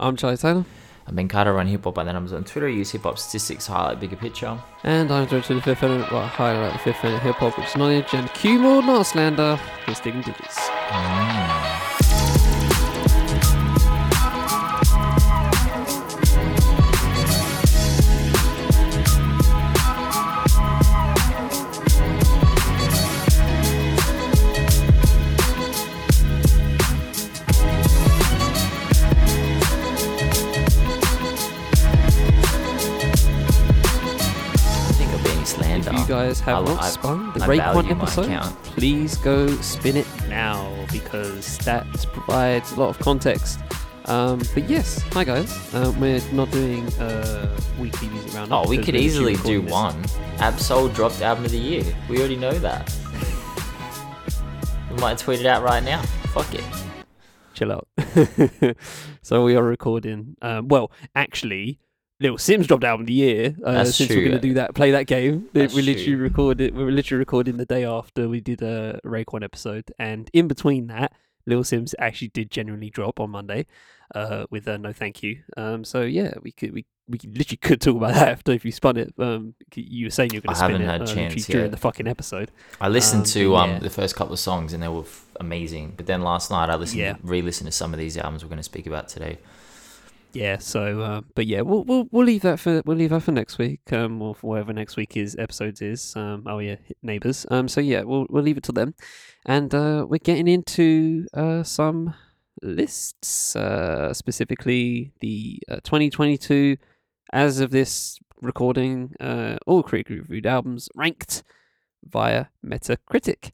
I'm Charlie Taylor. I'm Ben Carter, run hip hop by the numbers on Twitter. Use hip hop statistics, highlight bigger picture. And I'm of the fifth element, highlight the fifth element hip hop, which is knowledge, and Q more not slander. Digging digits. I have I- not spun the One episode, please go spin it now because that provides a lot of context. Um, but yes, hi guys. Uh, we're not doing uh, weekly music roundup. Oh, we could easily do this. one. Absol dropped album of the year. We already know that. we might tweet it out right now. Fuck it. chill out. so we are recording. Um, well, actually, Little Simz dropped album of the year. Uh, That's since we're gonna do that, play that game. That's we literally true. recorded. We were literally recording the day after we did a Raekwon episode, and in between that, Little Simz actually did genuinely drop on Monday. Uh, with a no thank you. Um, so yeah, we could we we literally could talk about that after if you spun it. Um, you were saying you were going to spin it uh, literally during the fucking episode. I listened Um, to um, yeah. the first couple of songs and they were f- amazing. But then last night I listened, Yeah. re-listened to some of these albums we're going to speak about today. Yeah. So, uh, but yeah, we'll we'll we'll leave that for we'll leave that for next week, um, or for whatever next week is episodes is. Um, oh yeah, neighbors. Um, so yeah, we'll we'll leave it to them and uh, we're getting into uh some lists, uh, specifically the uh, 2022, as of this recording, uh, all critically reviewed albums ranked via Metacritic.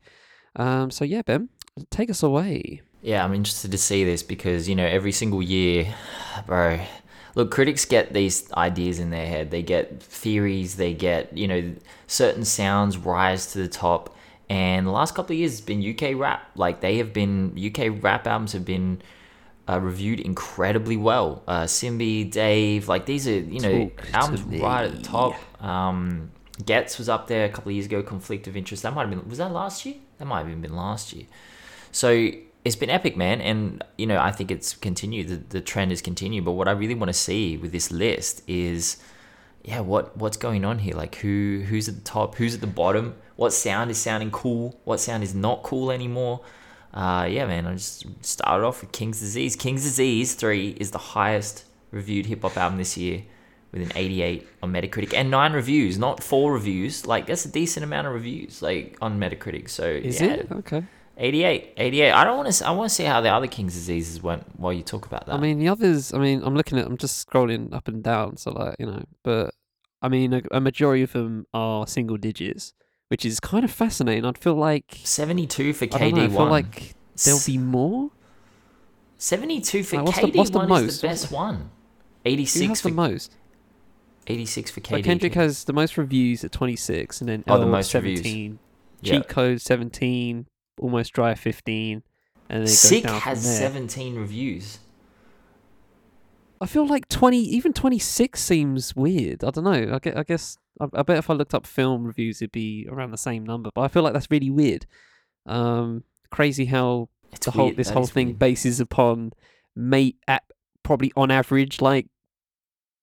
Um, so yeah, Ben, take us away. Yeah, I'm interested to see this because, you know, every single year, bro, look, critics get these ideas in their head. They get theories, they get, you know, certain sounds rise to the top. And the last couple of years, it's been UK rap. Like, they have been, UK rap albums have been uh, reviewed incredibly well. Uh, Simbi, Dave, like, these are, you know, Talk albums right at the top. Um, Ghetts was up there a couple of years ago, Conflict of Interest. That might have been, was that last year? That might have even been last year. So it's been epic, man, and you know I think it's continued. The, the trend has continued. But what I really want to see with this list is, yeah, what what's going on here? Like who who's at the top? Who's at the bottom? What sound is sounding cool? What sound is not cool anymore? Uh, yeah, man. I just started off with King's Disease. King's Disease Three is the highest reviewed hip hop album this year, with an 88 on Metacritic and nine reviews, not four reviews. Like that's a decent amount of reviews, like on Metacritic. So Is yeah, it okay? 88, 88. I don't want to. I want to see how the other King's diseases went while you talk about that. I mean, the others. I mean, I'm looking at. I'm just scrolling up and down. So like, you know, but I mean, a, a majority of them are single digits, which is kind of fascinating. I'd feel like seventy-two for I don't KD know, I one. feel like there'll be more. seventy-two for Like, what's the- KD what's the most? is the best the- one. Eighty-six for the most? eighty-six for KD. Like Kendrick has the most reviews at 26, and then Oh, the L most reviews. 17, yeah. Cheat Code 17, Almost Dry 15, and then Sick has from there. seventeen reviews. I feel like 20, even 26 seems weird. I don't know. I guess, I, guess I, I bet if I looked up film reviews, it'd be around the same number. But I feel like that's really weird. Um, crazy how It's the whole this that whole thing weird. bases upon mate at probably on average like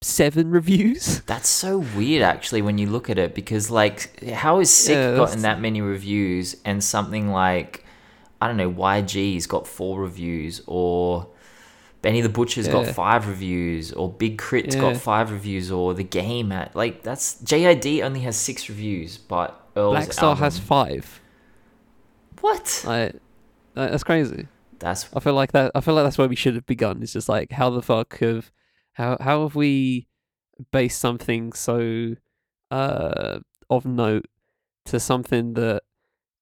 seven reviews. That's so weird, actually, when you look at it, because like, how is Sick Yeah, gotten that many reviews, and something like, I don't know, YG's got four reviews, or Benny the Butcher's got five reviews, or Big K.R.I.T.'s Yeah. got five reviews, or The Game at like that's JID only has six reviews, but Earl's Black Star has five. what? Like, uh, that's crazy. That's I feel like that. I feel like that's where we should have begun. It's just like how the fuck have how how have we based something so uh of note to something that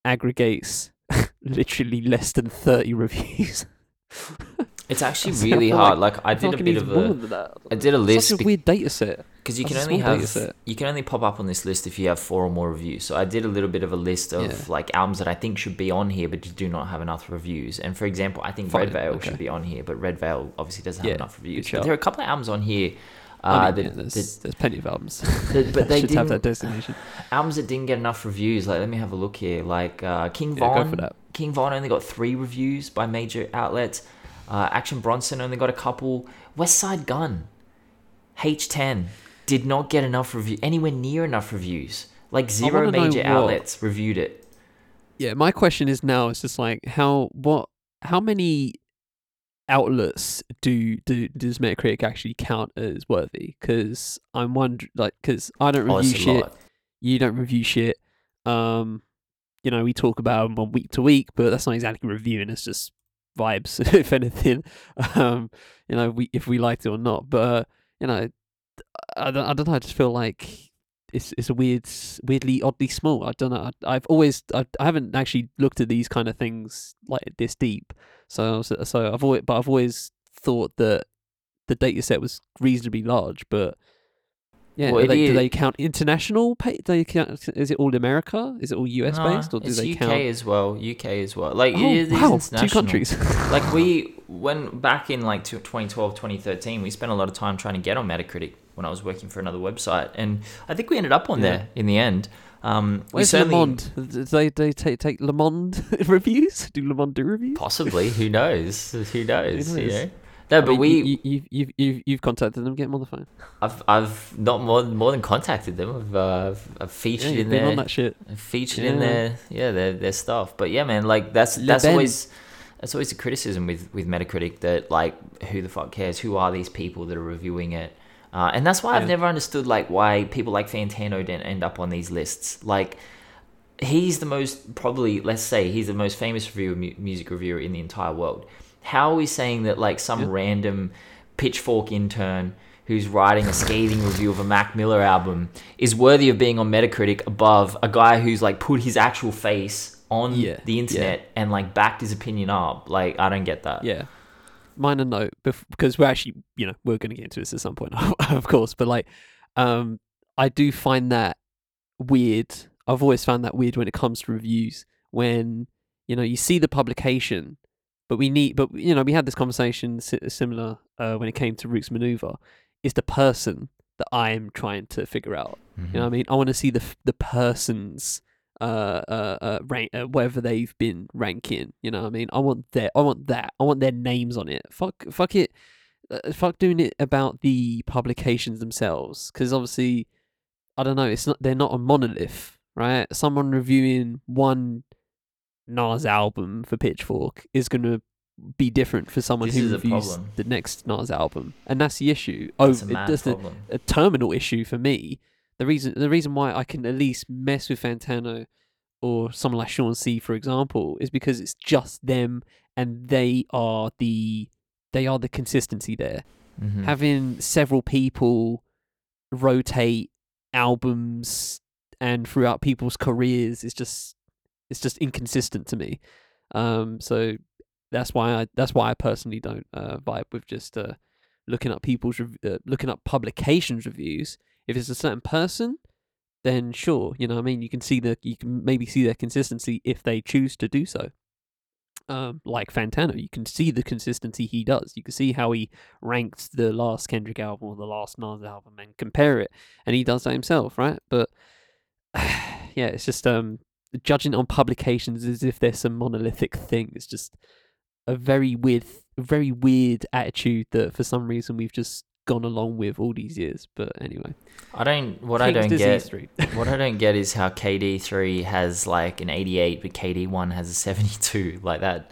aggregates literally less than thirty reviews. it's actually really hard. Like, I did a like bit of a. I did a list Such a weird data set. because you can only have you can only pop up on this list if you have four or more reviews. So I did a little bit of a list of Yeah. like albums that I think should be on here, but do not have enough reviews. And for example, I think Fine, Redveil okay. should be on here, but Redveil obviously doesn't have Yeah, enough reviews. But there are a couple of albums on here. Uh, I mean, that, yeah, there's, that- there's plenty of albums. that- but they should have that didn't designation. albums that didn't get enough reviews. Like let me have a look here. Like uh, King Von, for that. King Von only got three reviews by major outlets. Uh, Action Bronson only got a couple. Westside Gunn, H10, did not get enough review, anywhere near enough reviews. Like zero major outlets reviewed it. Yeah, my question is now it's just like how what how many outlets do do does Metacritic actually count as worthy? Because I'm wondering, like, because I don't Oh, review a shit, lot. you don't review shit. Um, you know, we talk about them on week to week, but that's not exactly reviewing. It's just vibes, if anything. Um, you know, we if we liked it or not. But uh, you know, I don't, I don't know. I just feel like it's it's a weird, weirdly, oddly small. I don't know. I, I've always, I, I haven't actually looked at these kind of things like this deep. So, so, so I've always, but I've always thought that the data set was reasonably large. But yeah, Well, do it they, do they count international? Pay, do they count? Is it all America? Is it all US No, based, or do it's they UK count? as well. UK as well. Like Oh, it is wow, two countries. like we when back in like 2012 2013 we spent a lot of time trying to get on metacritic when i was working for another website and i think we ended up on Yeah. there in the end um we Where's Le certainly Monde? Do they they take take Le Monde reviews? Do Le Monde do reviews? possibly who knows who knows, you knows? know no I but mean, we you, you, you've you've you've contacted them. Get them on the phone. I've, I've not more, more than contacted them i've, uh, I've, I've Yeah, featured you've in there on that shit. featured in Yeah. their yeah their their stuff. But yeah, man, like that's Le that's Ben. always that's always a criticism with with Metacritic that like who the fuck cares? Who are these people that are reviewing it? Uh, and that's why I've never understood like why people like Fantano don't end up on these lists. Like he's the most probably let's say he's the most famous reviewer mu- music reviewer in the entire world. How are we saying that like some Yeah. random pitchfork intern who's writing a scathing review of a Mac Miller album is worthy of being on Metacritic above a guy who's like put his actual face on Yeah, the yeah. internet and like backed his opinion up. Like I don't get that. Yeah. Minor note, because we're actually, you know, we're going to get into this at some point, of course. But like, um, I do find that weird. I've always found that weird when it comes to reviews. When you know you see the publication, but we need, but you know, we had this conversation similar uh, when it came to Rook's maneuver. Is the person that I am trying to figure out? Mhm. You know what I mean? I want to see the the person's uh uh, uh rank uh, wherever they've been ranking. You know what I mean? I want their I want that. I want their names on it. Fuck fuck it. Uh, fuck doing it about the publications themselves because obviously I don't know. It's not they're not a monolith, right? Someone reviewing one Nas album for Pitchfork is gonna be different for someone This who reviews the next Nas album, and that's the issue. Oh, That's a it mad does the, problem. a terminal issue for me. The reason the reason why I can at least mess with Fantano or someone like Shawn Cee, for example, is because it's just them and they are the they are the consistency there. Mhm. Having several people rotate albums and throughout people's careers is just it's just inconsistent to me. Um, so that's why I that's why I personally don't uh, vibe with just uh, looking up people's rev- uh, looking up publications reviews. If it's a certain person, then sure, you know I mean. You can see the you can maybe see their consistency if they choose to do so. Um, like Fantano, you can see the consistency he does. You can see how he ranks the last Kendrick album or the last Nas album and compare it, and he does that himself, right? But yeah, it's just um judging on publications as if they're some monolithic thing. It's just a very weird, very weird attitude that for some reason we've just gone along with all these years. But anyway, I don't. What I don't get. What I don't get is how KD three has like an eighty eight, but KD one has a seventy two, like that.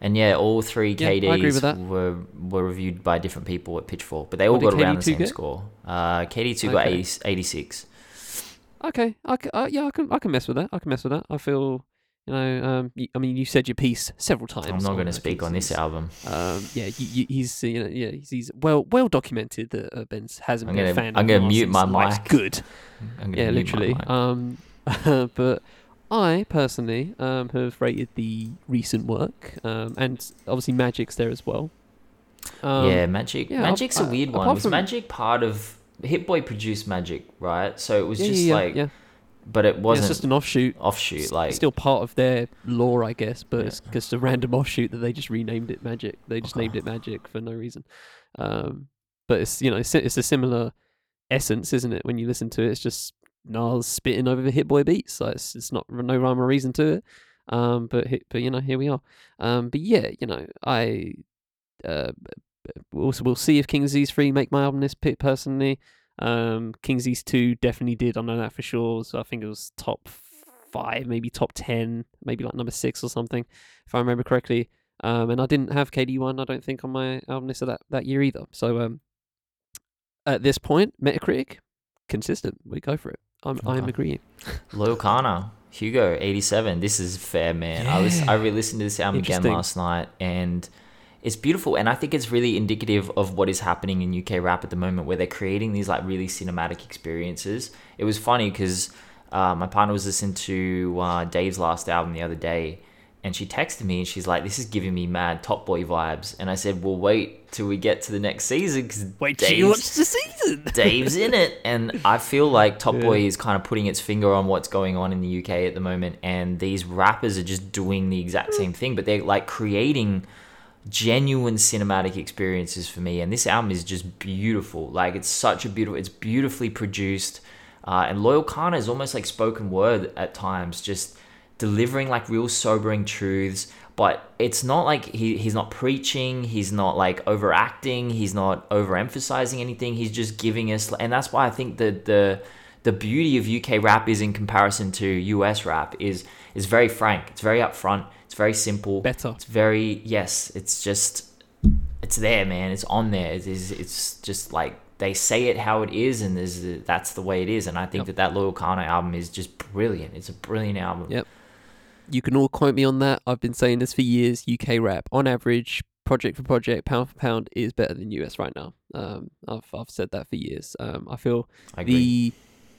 And yeah, all three Yeah, I agree with KDs were were reviewed by different people at Pitchfork, but they all What got around the KD2 same get? score. Uh, KD two got 80, 86. Okay, I c- uh, yeah, I can I can mess with that. I can mess with that. I feel. You know, um, y- I mean, you said your piece several times. I'm not going to speak on this album. Um, yeah, you, you, he's uh, you know yeah he's, he's well well documented that uh, Ben hasn't I'm been a gonna- fan. I'm gonna mute my mic. Good. I'm Yeah, literally. Um, but I personally um have rated the recent work. Um, and obviously Magic's there as well. Um, yeah, Magic. yeah, Magic's ap- a weird uh, one. Was from- Magic part of Hit Boy produced Magic, right? So it was yeah, just yeah, like, yeah. but it wasn't it's just an offshoot. offshoot. S- Like still part of their lore, I guess, but it's just a random offshoot that they just renamed it Magic. They just Okay. named it Magic for no reason. Um, but it's you know it's, it's a similar essence, isn't it? When you listen to it, it's just Nas spitting over the Hit Boy beats. Like it's, it's not no rhyme or reason to it. Um, but but you know here we are. Um, but yeah, you know I uh, we'll we'll see if King's Disease three make my album list pick personally. Um, King's Disease two definitely did. I know that for sure. So I think it was top five, maybe top ten, maybe like number six or something, if I remember correctly. Um, and I didn't have KD one. I don't think on my album list of that that year either. So um, at this point, Metacritic consistent. We go for it. I'm I'm agreeing. Loyle Carner, Hugo, 87. This is fair, man. I was I re-listened to this album again last night, and it's beautiful. And I think it's really indicative of what is happening in UK rap at the moment, where they're creating these like really cinematic experiences. It was funny because uh, my partner was listening to uh, Dave's last album the other day, and she texted me and she's like, "This is giving me mad Top Boy vibes." And I said, "Well, wait till we get to the next season because Wait till you watch the season. Dave's in it, and I feel like Top Boy is kind of putting its finger on what's going on in the UK at the moment, and these rappers are just doing the exact same thing, but they're like creating genuine cinematic experiences for me. And this album is just beautiful. Like it's such a beautiful, it's beautifully produced, uh, and Loyle Carner is almost like spoken word at times, just delivering like real sobering truths but it's not like he, he's not preaching he's not like overacting he's not overemphasizing anything he's just giving us and that's why i think that the the beauty of uk rap is in comparison to us rap is is very frank it's very upfront it's very simple Better. it's very yes it's just it's there man it's on there it is it's just like they say it how it is and there's that's the way it is and i think Yep. that that loyle carner album is just brilliant it's a brilliant album Yep. You can all quote me on that. I've been saying this for years. UK rap, on average, project for project, pound for pound, is better than US right now. Um, I've I've said that for years. Um, I feel I the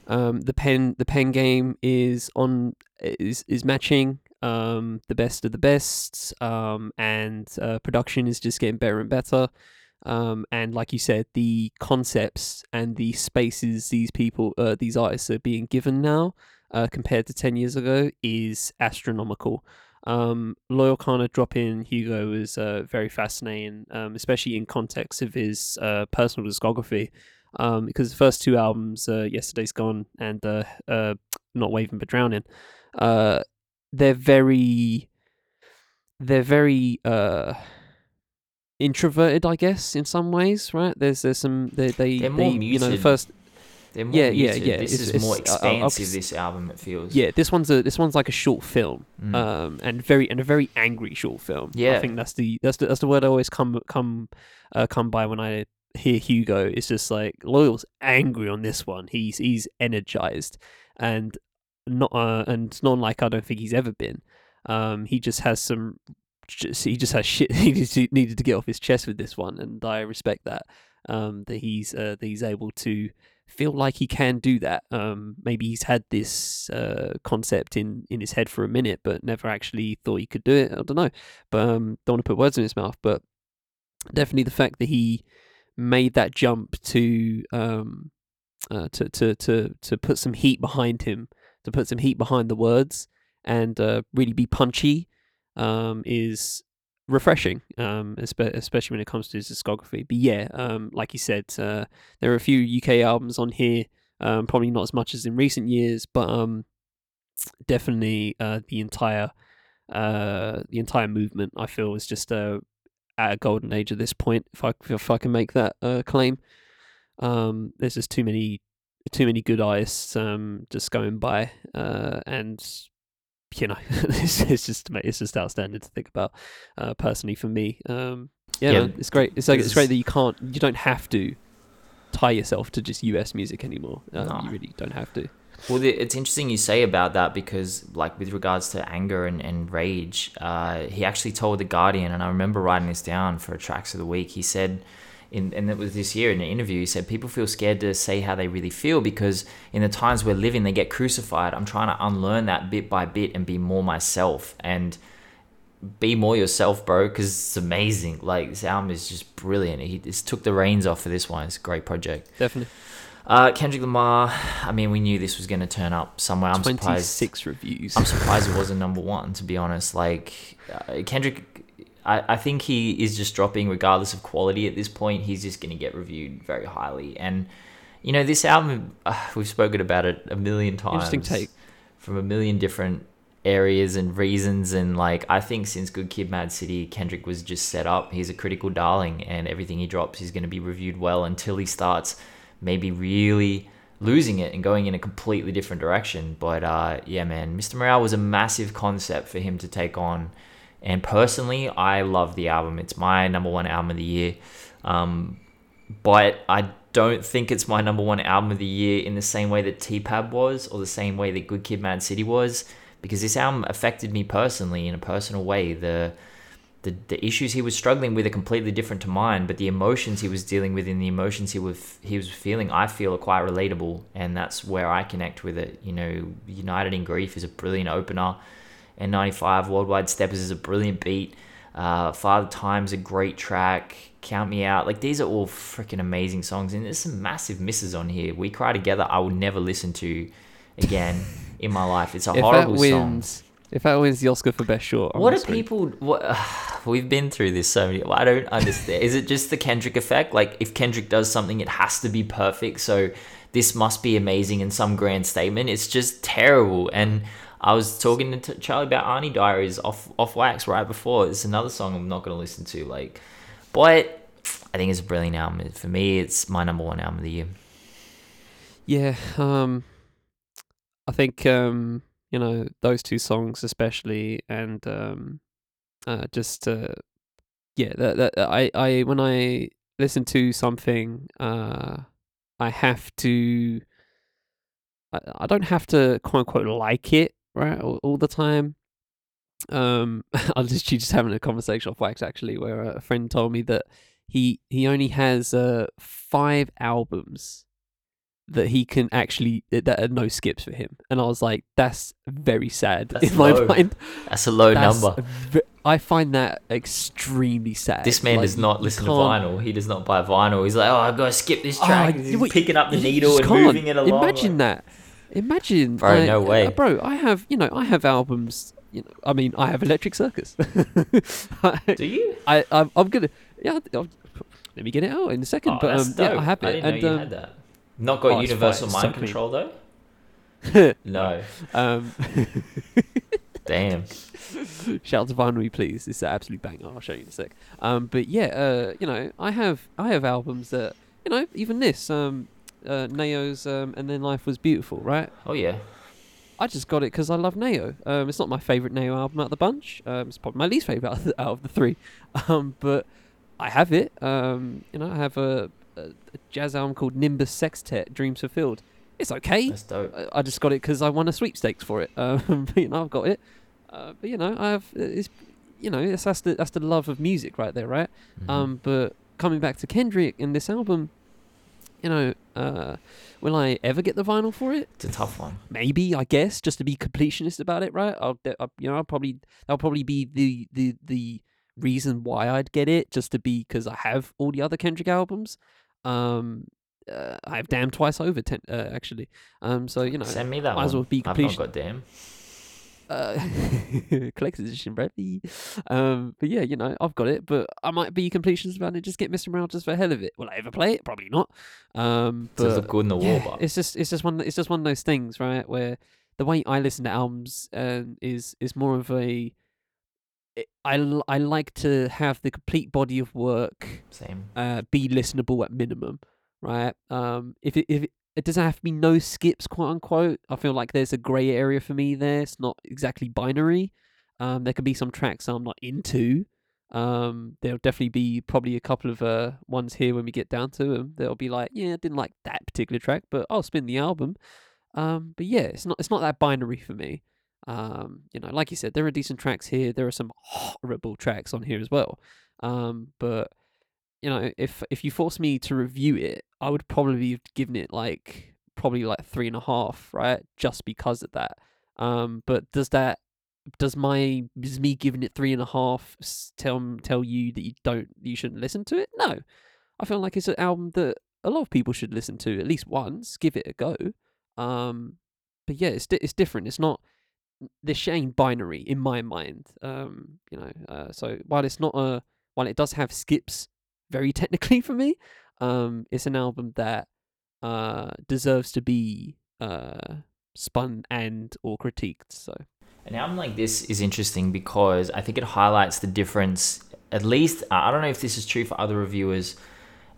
um the pen the pen game is on is is matching um the best of the best um and uh, production is just getting better and better. Um and like you said the concepts and the spaces these people uh, these artists are being given now uh, compared to 10 years ago is astronomical. Um loyle carner dropping hugo was uh, very fascinating um especially in context of his uh, personal discography. Um, because the first two albums, uh, Yesterday's Gone and uh, uh, Not Waving but Drowning, uh, they're very, they're very uh, introverted, I guess, in some ways, right? There's there's some they they, They're more they you know first They're more Yeah, yeah, muted. yeah, This it's- is more it's- I- I'll- I'll expansive. s- this album, it feels. yeah this one's a this one's like a short film Mm. um and very and a very angry short film Yeah, I think that's the that's the that's the word I always come come uh, come by when I hear Hugo it's just like Loyle's angry on this one he's he's energized and not uh, and it's not like I don't think he's ever been um he just has some just, he just has shit he just needed to get off his chest with this one and I respect that um that he's uh, that he's able to feel like he can do that. Um, maybe he's had this uh, concept in, in his head for a minute, but never actually thought he could do it. I don't know, but um, don't want to put words in his mouth. But definitely the fact that he made that jump to um, uh, to to to to put some heat behind him, to put some heat behind the words, and uh, really be punchy, um, is refreshing, um, especially when it comes to his discography. But yeah, um, like you said, uh, there are a few UK albums on here, um, probably not as much as in recent years, but um, definitely uh, the entire uh, the entire movement. I feel is just uh, at a golden age at this point. If I if I can make that uh, claim, um, there's just too many too many good artists um, just going by, uh, and you know, it's, it's just it's just outstanding to think about. Uh, personally, for me, um, yeah, Yeah, man, it's great. It's like it's great that you can't, you don't have to tie yourself to just US music anymore. Um, No. You really don't have to. Well, the, it's interesting you say about that because, like, with regards to anger and, and rage, uh, he actually told The Guardian, and I remember writing this down for Tracks of the Week. He said, in, and it was this year in an interview, he said, People feel scared to say how they really feel because in the times we're living, they get crucified. I'm trying to unlearn that bit by bit and be more myself and be more yourself, bro, because it's amazing. Like, this album is just brilliant. He just took the reins off for this one. It's a great project. Definitely. Uh, Kendrick Lamar, I mean, we knew this was going to turn up somewhere. I'm surprised. six reviews. I'm surprised it wasn't number one, to be honest. Like, uh, Kendrick, I, I think he is just dropping regardless of quality at this point. He's just going to get reviewed very highly. And, you know, this album, uh, we've spoken about it a million times. Interesting take. From a million different areas and reasons and like I think since Good Kid Mad City Kendrick was just set up he's a critical darling and everything he drops is going to be reviewed well until he starts maybe really losing it and going in a completely different direction but uh yeah man Mr. Morale was a massive concept for him to take on and personally I love the album it's my number one album of the year um but I don't think it's my number one album of the year in the same way that T-Pab was or the same way that Good Kid Mad City was because this album affected me personally in a personal way. The the, the issues he was struggling with are completely different to mine, but the emotions he was dealing with and the emotions he was he was feeling, I feel are quite relatable, and that's where I connect with it. You know, United in Grief is a brilliant opener, and 95 Worldwide Steppers is a brilliant beat. Uh, Father Time's a great track. Count Me Out, like these are all freaking amazing songs, and there's some massive misses on here. We Cry Together, I will never listen to again in my life. It's a if horrible that wins, song. if that wins the Oscar for best short, I'm What are people? What we've been through this so many. I don't understand. Is it just the Kendrick effect? Like if Kendrick does something, it has to be perfect. So this must be amazing in some grand statement. It's just terrible. And I was talking to Charlie about Auntie Diaries off off wax right before. It's another song I'm not gonna listen to. Like, but I think it's a brilliant album. For me, it's my number one album of the year. Yeah, um, I think um, you know those two songs especially, and um, uh, just uh, yeah, that, that I I when I listen to something, uh, I have to. I, I don't have to quote unquote like it right all, all the time. Um, I was literally just having a conversation off wax actually, where a friend told me that he he only has uh five albums that he can actually that are no skips for him, and I was like, that's very sad That's in my mind. That's a low That's number. I find that extremely sad. This man Like, does not listen to vinyl. He does not buy vinyl. He's like, oh, I've gotta skip this Oh, track. you- He's picking up the needle and can't. moving it along. Imagine that. Imagine, Bro, like, no uh, way. bro. I have, you know, I have albums. You know, I mean, I have Electric Circus. Do you? I, I'm, I'm gonna, yeah. I'll, let me get it out in a second. Oh, but um, yeah. I have it. I didn't and know you um, had that. Not got oh, universal mind so control though. No. um, Damn. shout out to Vinery, please. It's an absolute banger. I'll show you in a sec. Um, but yeah, uh, you know, I have I have albums that you know, even this, um, uh, Nao's, um, and then Life Was Beautiful, right? Oh yeah. I just got it because I love Nao. Um, it's not my favorite Nao album out of the bunch. Um, it's probably my least favorite out of the, out of the three. Um, but I have it. Um, you know, I have a, a, a jazz album called Nimbus Sextet, Dreams Fulfilled. It's okay. That's dope. I, I just got it because I won a sweepstakes for it. Um, but, you know, I've got it. Uh, but you know, I have. It's you know, it's, that's the that's the love of music right there, right? Mhm. Um, but coming back to Kendrick in this album, you know, uh, will I ever get the vinyl for it? it's a tough one. maybe I guess just to be completionist about it, right? I'll, de- I, you know, I'll probably that'll probably be the the the reason why I'd get it, just to be because I have all the other Kendrick albums. Um, uh, I have Damn twice over, ten, uh, actually. Um, so you know, Send me that might one. as well be I've not got damn. Uh, collector's edition, Bradley. Um, but yeah, you know, I've got it, but I might be completionist about it. Just get Mr. Morale just for hell of it. Will I ever play it? Probably not. Um, but look good in the yeah, but it's just it's just one it's just one of those things, right? Where the way I listen to albums um, is is more of a I, I like to have the complete body of work same. uh, be listenable at minimum, right? Um, if it, if it, it doesn't have to be no skips, quote unquote, I feel like there's a grey area for me there. It's not exactly binary. Um, there could be some tracks I'm not into. Um, there'll definitely be probably a couple of uh ones here when we get down to them. They'll be like, yeah, I didn't like that particular track, but I'll spin the album. Um, but yeah, it's not it's not that binary for me. Um, you know, like you said, there are decent tracks here. There are some horrible tracks on here as well. Um, but you know, if if you force me to review it, I would probably have given it like probably like three and a half, right? Just because of that. Um, but does that does my does me giving it three and a half tell tell you that you don't you shouldn't listen to it? No, I feel like it's an album that a lot of people should listen to at least once, give it a go. Um, but yeah, it's di- it's different. It's not this Shane binary in my mind. Um, you know, uh, so while it's not a while it does have skips very technically for me, um, it's an album that uh deserves to be uh spun and or critiqued. So An album like this is interesting because I think it highlights the difference. At least I don't know if this is true for other reviewers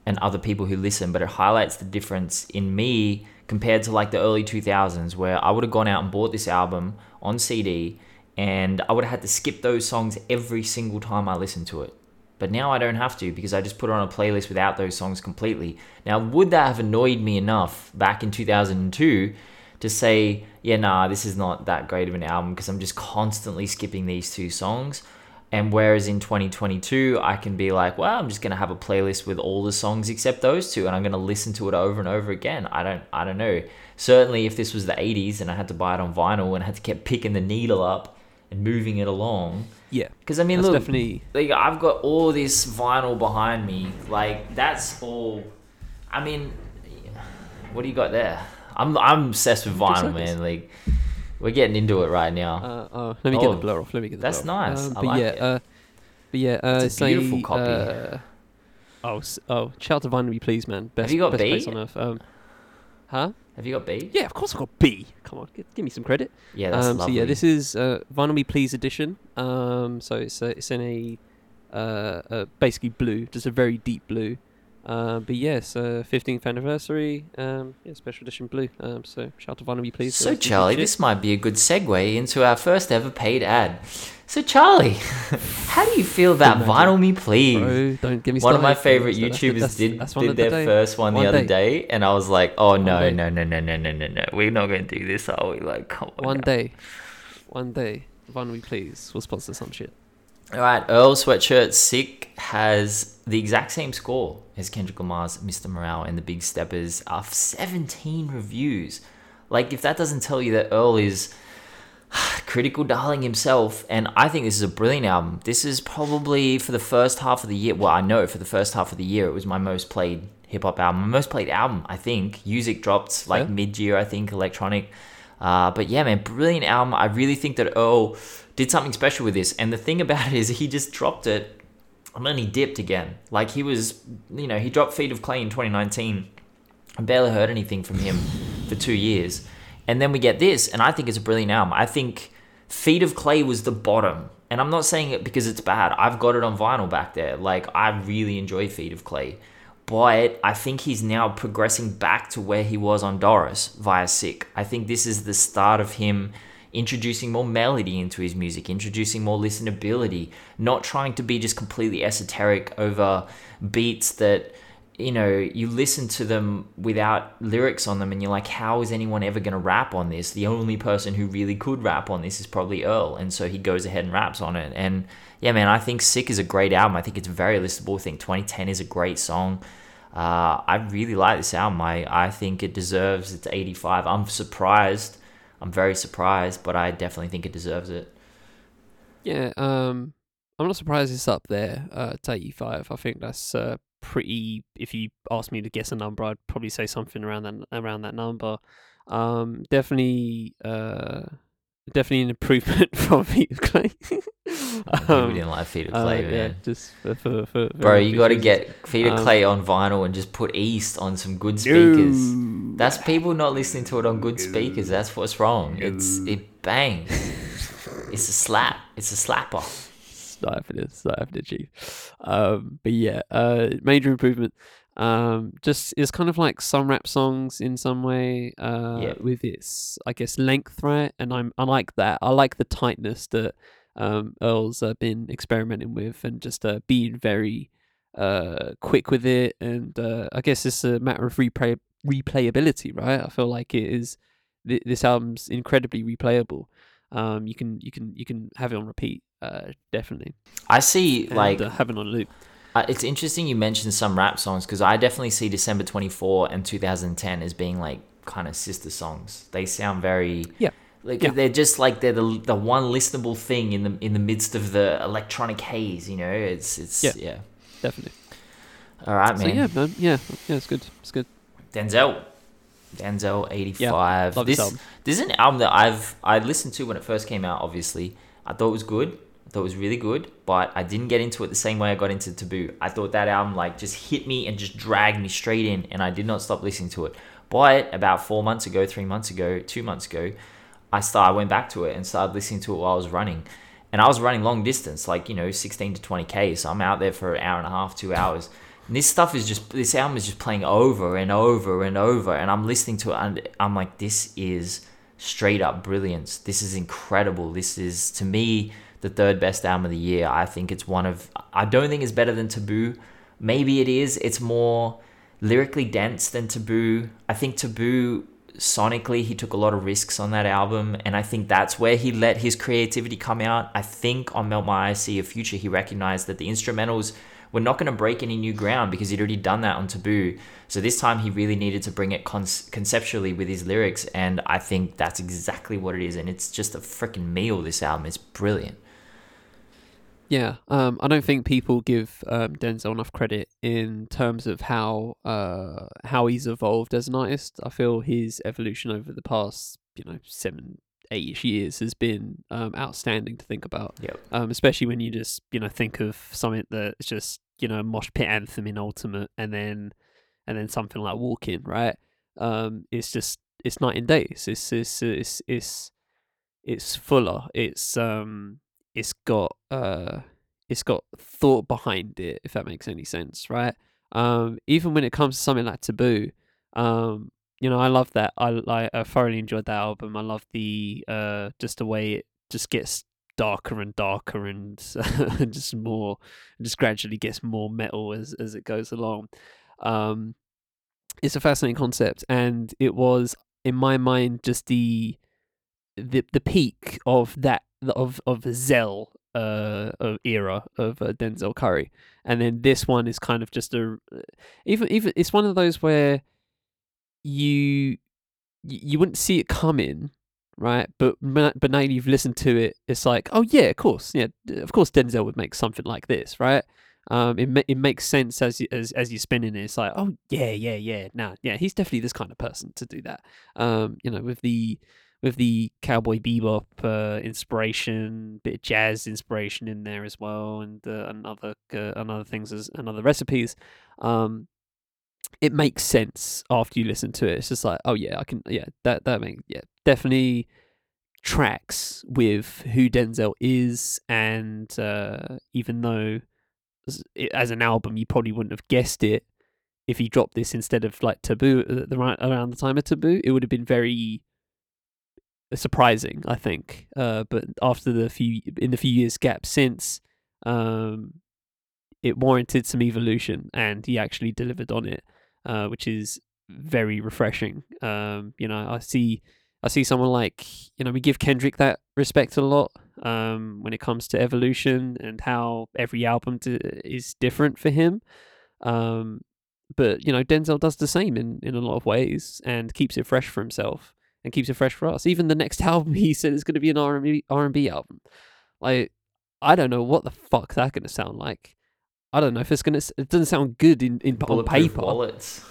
and other people who listen, but it highlights the difference in me compared to like the early 2000s where I would have gone out and bought this album on CD and I would have had to skip those songs every single time I listened to it. But now I don't have to because I just put it on a playlist without those songs completely. Now, would that have annoyed me enough back in 2002 to say, yeah, nah, this is not that great of an album because I'm just constantly skipping these two songs? And whereas in 2022, I can be like, well, I'm just gonna have a playlist with all the songs except those two, and I'm gonna listen to it over and over again. I don't, I don't know. Certainly, if this was the 80s and I had to buy it on vinyl and I had to keep picking the needle up and moving it along, Yeah, because I mean, look, definitely like I've got all this vinyl behind me. Like that's all. I mean, what do you got there? I'm I'm obsessed with vinyl, man. Like we're getting into it right now. Uh, oh, let me get Oh, the blur off. Let me get the that's blur off. nice. Um, I but like yeah, it. Uh, but yeah, uh, It's a beautiful say, copy. Uh, oh, oh, shout out to Vinyl Please, man. Best, you got best place B? on earth. Um, huh? Have you got B? Yeah, of course I've got B. Come on, give, give me some credit. Yeah, that's um, so yeah, this is uh, Vinyl Me Please edition. Um, so it's uh, it's in a uh, uh, basically blue, just a very deep blue. Uh, but yes, uh, 15th anniversary, um, yeah, special edition blue. Um, so shout out to Vinyl Me Please. So Charlie, this might be a good segue into our first ever paid ad. So Charlie, how do you feel about Vinyl Me Please? Bro, don't get me One of my favorite YouTubers that's- did that's did of the their first one the other day. day, and I was like, "Oh no, no, no, no, no, no, no, no! We're not going to do this, are we?" Like, come on. One now. day, one day, Vinyl Me Please will sponsor some shit. All right, Earl Sweatshirt Sick has the exact same score as Kendrick Lamar's Mr. Morale and the Big Steppers of 17 reviews. Like, if that doesn't tell you that Earl is critical darling himself, and I think this is a brilliant album. This is probably for the first half of the year. Well, I know for the first half of the year, it was my most played hip hop album, my most played album. I think Music dropped like Fair. mid year. I think electronic. Uh, but yeah, man, brilliant album. I really think that Earl did something special with this. And the thing about it is, he just dropped it, and then he dipped again. Like he was, you know, he dropped Feet of Clay in 2019. I barely heard anything from him for two years. And then we get this, and I think it's a brilliant album. I think Feet of Clay was the bottom. And I'm not saying it because it's bad. I've got it on vinyl back there. Like, I really enjoy Feet of Clay. But I think he's now progressing back to where he was on Doris via Sick. I think this is the start of him introducing more melody into his music, introducing more listenability, not trying to be just completely esoteric over beats that you know, you listen to them without lyrics on them and you're like, how is anyone ever going to rap on this? The only person who really could rap on this is probably Earl. And so he goes ahead and raps on it. And yeah, man, I think Sick is a great album. I think it's very listenable. I think 2010 is a great song. Uh, I really like this album. I, I think it deserves its 85. I'm surprised. I'm very surprised, but I definitely think it deserves it. Yeah, um, I'm not surprised it's up there. Uh, it's 85. I think that's uh, pretty. If you ask me to guess a number, I'd probably say something around that around that number. Um, definitely, uh, definitely an improvement from Feet of Clay. Um, didn't like Feet of uh, Clay, yeah, just for, for, for Bro, you got to get Feet of Um, Clay on vinyl and just put East on some good speakers. No. That's people not listening to it on good speakers. That's what's wrong. It's it bangs. it's a slap. It's a slap slapper. It's not happening. It's not happening, Chief. Um, but yeah, uh, major improvement. Um, just it's kind of like some rap songs in some way. Uh, Yeah. with its I guess length, right? And I'm I like that. I like the tightness that um Earl's uh, been experimenting with, and just uh, being very uh quick with it. And uh, I guess it's a matter of replay replayability, right? I feel like it is. Th- this album's incredibly replayable. Um, you can you can you can have it on repeat. Uh, definitely. I see And, like uh, have it on loop. uh, it's interesting you mentioned some rap songs because I definitely see December 24 and 2010 as being like kind of sister songs. They sound very Yeah. Like Yeah. they're just like they're the the one listenable thing in the in the midst of the electronic haze, you know. It's it's Yeah. yeah. Definitely. All right, So man. yeah, man, yeah, yeah, it's good. It's good. Denzel. Denzel 85. Love this this this is an album that I've I listened to when it first came out. Obviously, I thought it was good. It was really good, but I didn't get into it the same way I got into Taboo. I thought that album like just hit me and just dragged me straight in, and I did not stop listening to it. But about four months ago, three months ago, two months ago, I start I went back to it and started listening to it while I was running. And I was running long distance, like, you know, 16 to 20K. So I'm out there for an hour and a half, two hours. And this stuff is just, this album is just playing over and over and over. And I'm listening to it and I'm like, this is straight up brilliance. This is incredible. This is, to me, the third best album of the year. I think it's one of, I don't think it's better than Taboo. Maybe it is. It's more lyrically dense than Taboo. I think Taboo sonically he took a lot of risks on that album and i think that's where he let his creativity come out i think on melt my eyes see a future he recognized that the instrumentals were not going to break any new ground because he'd already done that on taboo so this time he really needed to bring it con- conceptually with his lyrics and i think that's exactly what it is and it's just a freaking meal this album it's brilliant Yeah, um, I don't think people give um, Denzel enough credit in terms of how uh, how he's evolved as an artist. I feel his evolution over the past, you know, seven, eight years has been um, outstanding to think about. Yep. Um, especially when you just you know think of something that's just you know mosh pit anthem in Ultimate, and then and then something like Walking, right? Um, it's just it's night and day. It's it's it's it's it's, it's fuller. It's um it's got uh it's got thought behind it if that makes any sense right? Um even when it comes to something like taboo um you know i love that. I like i thoroughly enjoyed that album. I love the uh just the way it just gets darker and darker and just more just gradually gets more metal as as it goes along. Um it's a fascinating concept and it was in my mind just the the the peak of that of of Zell uh of era of uh, Denzel Curry, and then this one is kind of just a even even it's one of those where you you wouldn't see it coming, right? But but now you've listened to it, it's like oh yeah, of course, yeah, of course Denzel would make something like this, right? Um, it it makes sense as you, as as you're spinning it. It's like, oh yeah, yeah, yeah. Nah, yeah, he's definitely this kind of person to do that. Um, you know, with the with the cowboy bebop uh, inspiration, bit of jazz inspiration in there as well, and uh, and other uh, things as and other recipes. Um, it makes sense after you listen to it. It's just like, oh yeah, I can, yeah, that that makes yeah, definitely tracks with who Denzel is, and uh, even though as an album you probably wouldn't have guessed it if he dropped this instead of like Taboo uh, the right around the time of Taboo, it would have been very surprising, I think. Uh, but after the few in the few years gap since, um, it warranted some evolution, and he actually delivered on it, uh, which is very refreshing. Um, you know, I see I see someone like you know we give Kendrick that respect a lot um, when it comes to evolution and how every album to, is different for him. Um, but you know Denzel does the same in, in a lot of ways and keeps it fresh for himself and keeps it fresh for us. Even the next album, he said it's going to be an R and B R and B album. Like, I don't know what the fuck that's going to sound like. I don't know if it's going to. It doesn't sound good in in on paper. Wallets.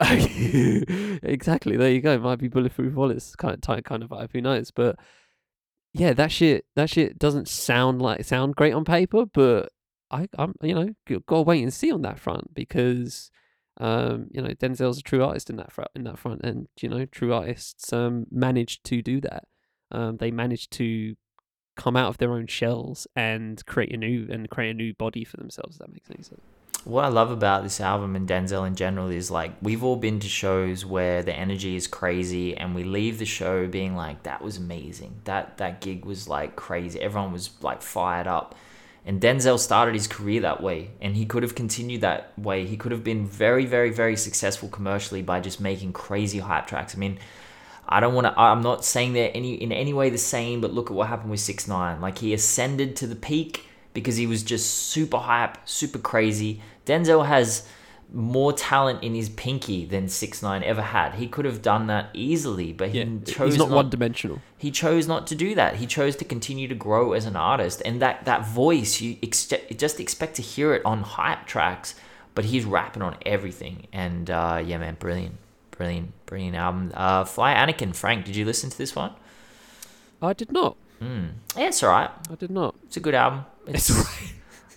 exactly. There you go. It might be bulletproof wallets kind of type kind of vibe. Who knows? But yeah, that shit. That shit doesn't sound like sound great on paper. But I, I'm you know, gotta wait and see on that front because um, you know, Denzel's a true artist in that front, in that front, and you know, true artists um, manage to do that. Um, they manage to come out of their own shells and create a new and create a new body for themselves. That makes any sense. What I love about this album and Denzel in general is like we've all been to shows where the energy is crazy and we leave the show being like that was amazing. That that gig was like crazy. Everyone was like fired up and Denzel started his career that way, and he could have continued that way. He could have been very, very, very successful commercially by just making crazy hype tracks. I mean, I don't want to. I'm not saying they're any in any way the same, but look at what happened with Six Nine. Like he ascended to the peak because he was just super hype, super crazy. Denzel has more talent in his pinky than Six Nine ever had. He could have done that easily, but he Yeah, chose he's not, not one dimensional. he chose not to do that. He chose to continue to grow as an artist, and that that voice you ex- just expect to hear it on hype tracks, but he's rapping on everything. And uh, yeah, man, brilliant, brilliant, brilliant album. Uh, Fly Anakin, Frank, did you listen to this one? I did not. Mm. Yeah, it's alright. I did not. It's a good album. It's alright.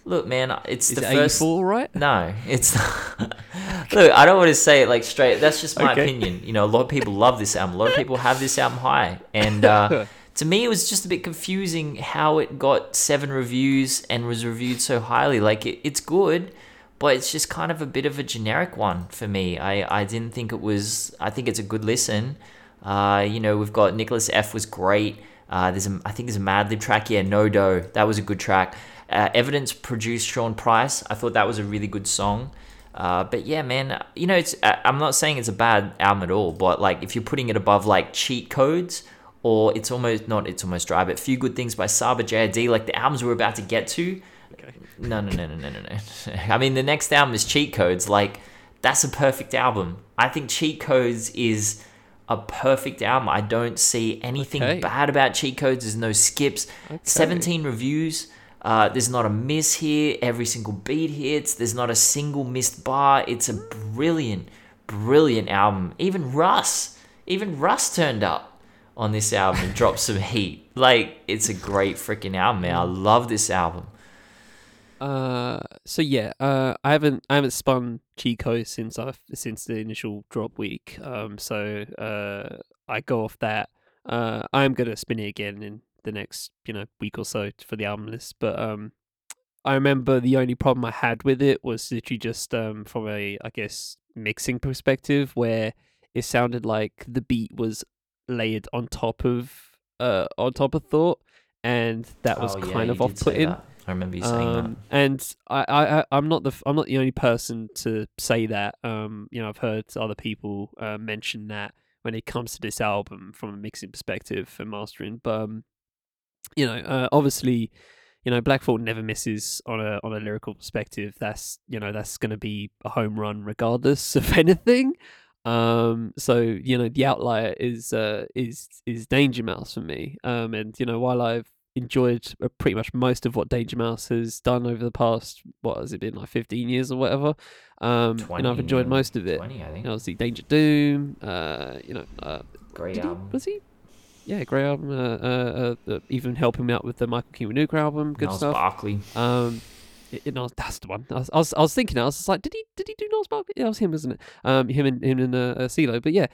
Look, man, it's Is the it first. 84, right? No, it's not. Look, I don't want to say it like straight. That's just my Okay. opinion. You know, a lot of people love this album. A lot of people have this album high, and uh, to me, it was just a bit confusing how it got seven reviews and was reviewed so highly. Like, it, it's good, but it's just kind of a bit of a generic one for me. I, I didn't think it was. I think it's a good listen. Uh, you know, we've got Nicholas F was great. Uh, there's a, I think there's a Madlib track. Yeah, No Do. That was a good track. Uh, Evidence produced Sean Price. I thought that was a really good song. Uh, but yeah, man, you know, it's. I- I'm not saying it's a bad album at all, but like if you're putting it above like Cheat Codes or it's almost not, it's almost dry, but Few Good Things by Saba JID, like the albums we're about to get to. Okay. No, no, no, no, no, no, no. I mean, the next album is Cheat Codes. Like that's a perfect album. I think Cheat Codes is a perfect album. I don't see anything Okay. bad about Cheat Codes. There's no skips. Okay. 17 reviews. Uh, there's not a miss here. Every single beat hits. There's not a single missed bar. It's a brilliant, brilliant album. Even Russ, even Russ turned up on this album and dropped some heat. Like, it's a great freaking album, man. I love this album. Uh, so yeah, uh, I haven't I haven't spun Chico since I've since the initial drop week. Um, so uh, I go off that. Uh, I'm gonna spin it again in the next you know week or so for the album list. But um, I remember the only problem I had with it was literally just um from a I guess mixing perspective where it sounded like the beat was layered on top of uh on top of thought, and that was Oh, yeah, kind of you off putting. I remember you saying Um, and I, I, I'm not the, I'm not the only person to say that. Um, you know, I've heard other people uh, mention that when it comes to this album from a mixing perspective and mastering. But um, you know, uh, obviously, you know, Black Thought never misses on a on a lyrical perspective. That's you know that's going to be a home run regardless of anything. Um, so you know the outlier is uh, is is Danger Mouse for me. Um, and you know while I've enjoyed uh, pretty much most of what Danger Mouse has done over the past what has it been like fifteen years or whatever. Um, that. and I've enjoyed most of it. 20, I think. You know, obviously Danger Doom. Uh, you know, uh, Great did he, was he? Yeah, great album. Uh, uh, uh, uh, even helping me out with the Michael Kiwanuka album. Good Gnarls stuff. Barkley. Um, it, it, that's the one. I was, I was, I was thinking. I was just like, did he, did he do Gnarls Barkley? Yeah, it was him, wasn't it? Um, him and him and uh, uh CeeLo. But yeah,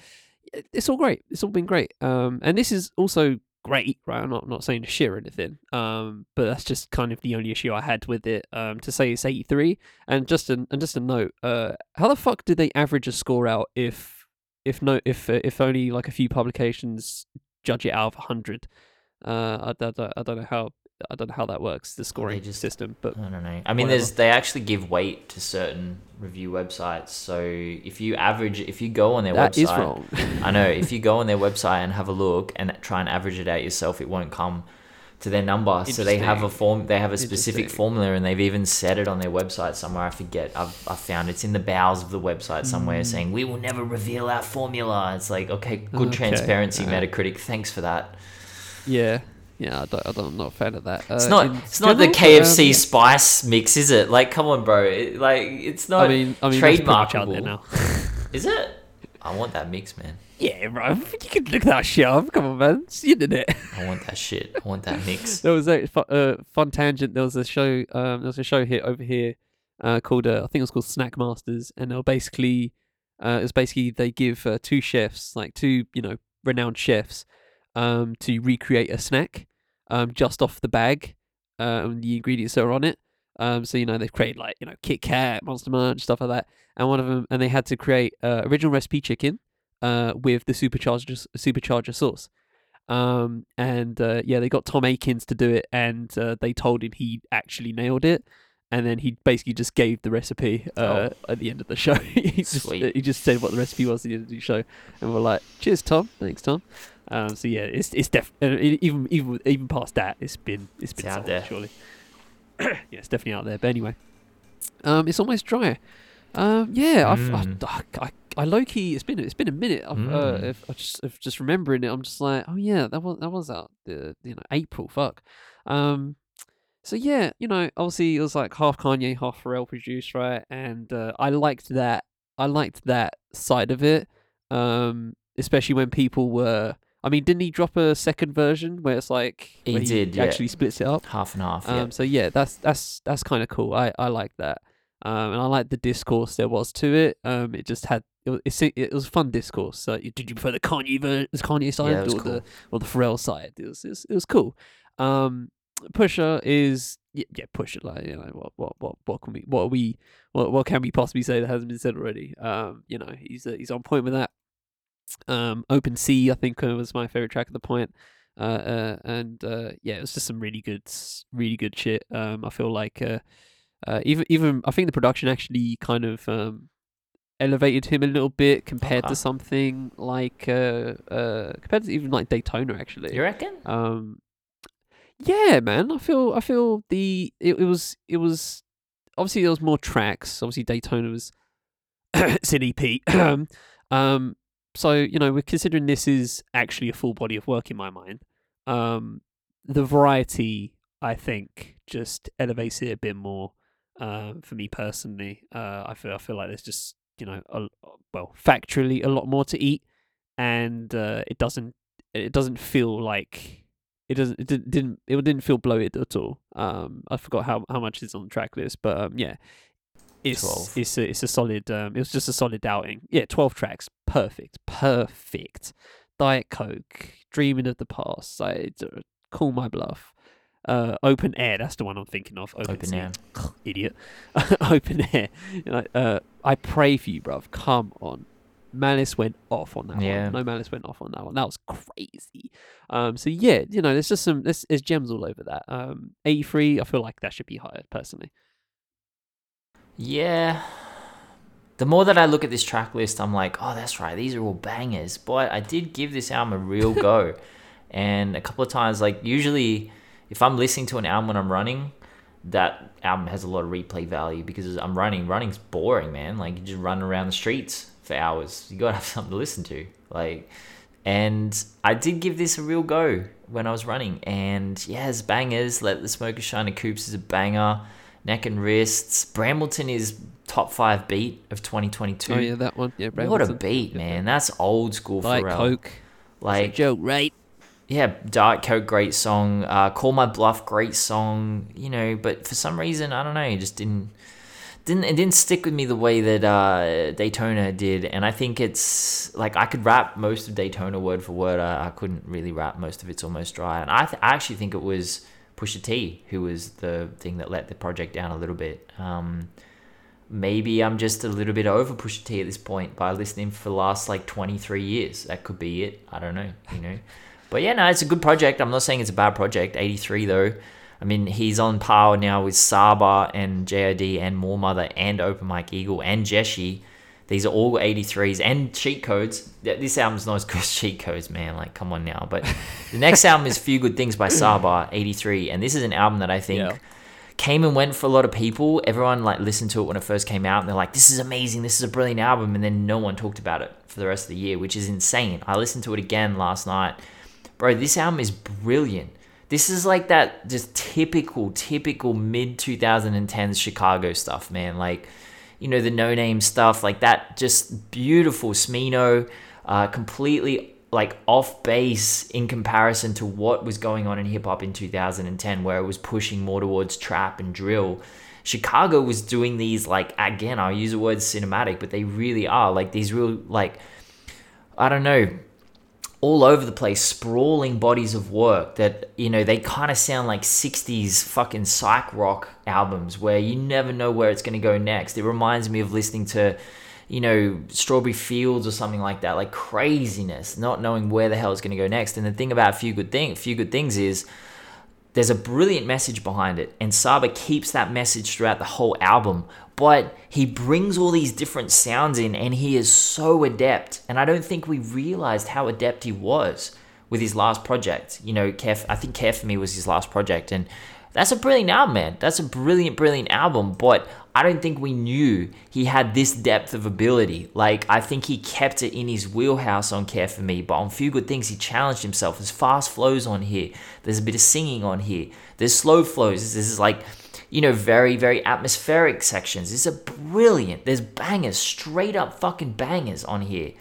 it- it's all great. It's all been great. Um, and this is also great, right? I'm not, not saying to shit or anything. Um, but that's just kind of the only issue I had with it. Um, to say it's 83, and just an, and just a note. Uh, how the fuck did they average a score out if, if no, if if only like a few publications judge it out of 100? Uh, I, I, don't- I don't know how. I don't know how that works, the scoring just- system, but I don't know. I mean, whatever. there's they actually give weight to certain review websites. So if you average, if you go on their that website, is wrong. I know if you go on their website and have a look and try and average it out yourself, it won't come to their number. So they have a form. They have a specific formula, and they've even said it on their website somewhere. I forget. I've I found it's in the bowels of the website somewhere Mm. saying we will never reveal our formula. It's like okay, good Okay, transparency, alright. Metacritic. Thanks for that. Yeah, yeah, I don't, I don't, I'm not a fan of that. It's Uh, not. in It's not the KFC um, spice mix, is it? Like, come on, bro. It, like, it's not. I mean, I mean, much out there trademarkable. now. Is it? I want that mix, man. Yeah, bro, you can look that shit up. Come on, man, it's the internet. I want that shit. I want that mix. there was a uh, fun tangent. There was a show. Um, there was a show here over here, uh, called uh, I think it was called Snack Masters, and they were basically, uh, it's basically they give uh, two chefs, like two you know renowned chefs, um, to recreate a snack, um, just off the bag, um, the ingredients that are on it. Um, so you know they've created like you know Kit Kat, Monster Munch, stuff like that, and one of them, and they had to create uh, original recipe chicken, uh, with the supercharger supercharger sauce. Um, and uh, yeah, they got Tom Aikens to do it, and uh, they told him he actually nailed it. And then he basically just gave the recipe uh, at the end of the show. he, just, he just said what the recipe was at the end of the show, and we're like, "Cheers, Tom. Thanks, Tom." Um, so yeah, it's it's def- uh, even even even past that, it's been it's been out solid, there. surely. yeah, it's definitely out there. But anyway, um, it's almost dry. Um, yeah, I've, Mm. I, I, I low key. It's been it's been a minute. I've, uh, Mm. if I just if just remembering it, I'm just like, oh yeah, that was that was out the you know April. Fuck. Um, so yeah, you know, obviously it was like half Kanye, half Pharrell produced, right? And uh, I liked that. I liked that side of it. Um, especially when people were. I mean, didn't he drop a second version where it's like He did, yeah. actually splits it up? half and half. Um, yeah. So yeah, that's that's that's kind of cool. I I like that. Um, and I like the discourse there was to it. Um, it just had it was it's, it was fun discourse. So did you prefer the Kanye ver- the Kanye side Yeah, or cool. the or the Pharrell side? It was it was, it was cool. Um, Pusha is yeah, yeah Pusha like you know what what what what can we what are we what what can we possibly say that hasn't been said already? Um, you know he's uh, he's on point with that. Um, Open Sea I think uh, was my favorite track at the point. Uh, uh, and uh, yeah, it was just some really good, really good shit. Um, I feel like uh, uh, even even I think the production actually kind of um, elevated him a little bit compared Okay. to something like uh, uh, compared to even like Daytona actually. you reckon? Um, yeah, man. I feel I feel the it, it was it was obviously there was more tracks. Obviously Daytona was it's an EP. um, so you know we're considering this is actually a full body of work in my mind. Um, the variety I think just elevates it a bit more. Um, for me personally, uh, I feel I feel like there's just you know a, well factually a lot more to eat, and uh, it doesn't it doesn't feel like it doesn't it didn't, didn't it didn't feel bloated at all. Um, I forgot how how much is on the track list, but um, yeah, it's 12. it's a, it's a solid. Um, it was just a solid outing. Yeah, twelve tracks, perfect, perfect. Diet Coke, Dreaming of the Past, I call my bluff. Uh, open air, that's the one I'm thinking of. Open, Open air. idiot. open air. Know, uh, I pray for you, bruv. Come on. Malice went off on that Yeah. one. No Malice went off on that one. That was crazy. Um, so yeah, you know, there's just some there's, there's gems all over that. Um, 83, I feel like that should be higher personally. Yeah. The more that I look at this track list, I'm like, oh, that's right, these are all bangers. But I did give this album a real go. and a couple of times, like, usually if I'm listening to an album when I'm running, that album has a lot of replay value because I'm running. Running's boring, man. Like, you just run around the streets for hours. You gotta have something to listen to. Like, and I did give this a real go when I was running. And yeah, it's bangers. Let the Smoker Shine and Coupes is a banger. Neck and Wrists. Brambleton is top five beat of 2022. Oh yeah, that one. Yeah, Brambleton. what a beat, man. That's old school Diet. Coke. Like, joke, right? Yeah, Diet Coke, great song. Uh, Call My Bluff, great song. You know, but for some reason, I don't know, it just didn't didn't it didn't stick with me the way that uh, Daytona did. And I think it's like I could rap most of Daytona word for word. I, I couldn't really rap most of it's almost dry. And I, th- I actually think it was Pusha T who was the thing that let the project down a little bit. Um, maybe I'm just a little bit over Pusha T at this point by listening for the last like 23 years. That could be it. I don't know, you know. But yeah, no, it's a good project. I'm not saying it's a bad project. 83 though. I mean, he's on par now with Saba and JID and Moor Mother and Open Mike Eagle and Jeshi. These are all 83s and cheat codes. Th- This album's not as good as cheat codes, man. Like, come on now. But the next album is Few Good Things by Saba, 83. And this is an album that I think Yeah. came and went for a lot of people. Everyone like listened to it when it first came out, and they're like, "This is amazing! This is a brilliant album." And then no one talked about it for the rest of the year, which is insane. I listened to it again last night, bro. This album is brilliant. This is like that just typical, typical mid 2010s Chicago stuff, man. Like, you know, the Noname stuff, like that, just beautiful Smino, uh, completely like off base in comparison to what was going on in hip hop in 2010, where it was pushing more towards trap and drill. Chicago was doing these like again, I'll use the word cinematic, but they really are like these real like I don't know, all over the place, sprawling bodies of work that, you know, they kind of sound like 60s fucking psych rock albums where you never know where it's going to go next. It reminds me of listening to, you know, Strawberry Fields or something like that, like craziness, not knowing where the hell it's going to go next. And the thing about Few Good Thing, Few Good Things is there's a brilliant message behind it, and Saba keeps that message throughout the whole album. But he brings all these different sounds in, and he is so adept. And I don't think we realized how adept he was with his last project. You know, Care, I think Care for Me was his last project, and that's a brilliant album, man. That's a brilliant, brilliant album. But I don't think we knew he had this depth of ability. Like, I think he kept it in his wheelhouse on Care for Me, but on Few Good Things, he challenged himself. There's fast flows on here, there's a bit of singing on here, there's slow flows. This is like, you know, very, very atmospheric sections. Is a brilliant. There's bangers, straight up fucking bangers on here.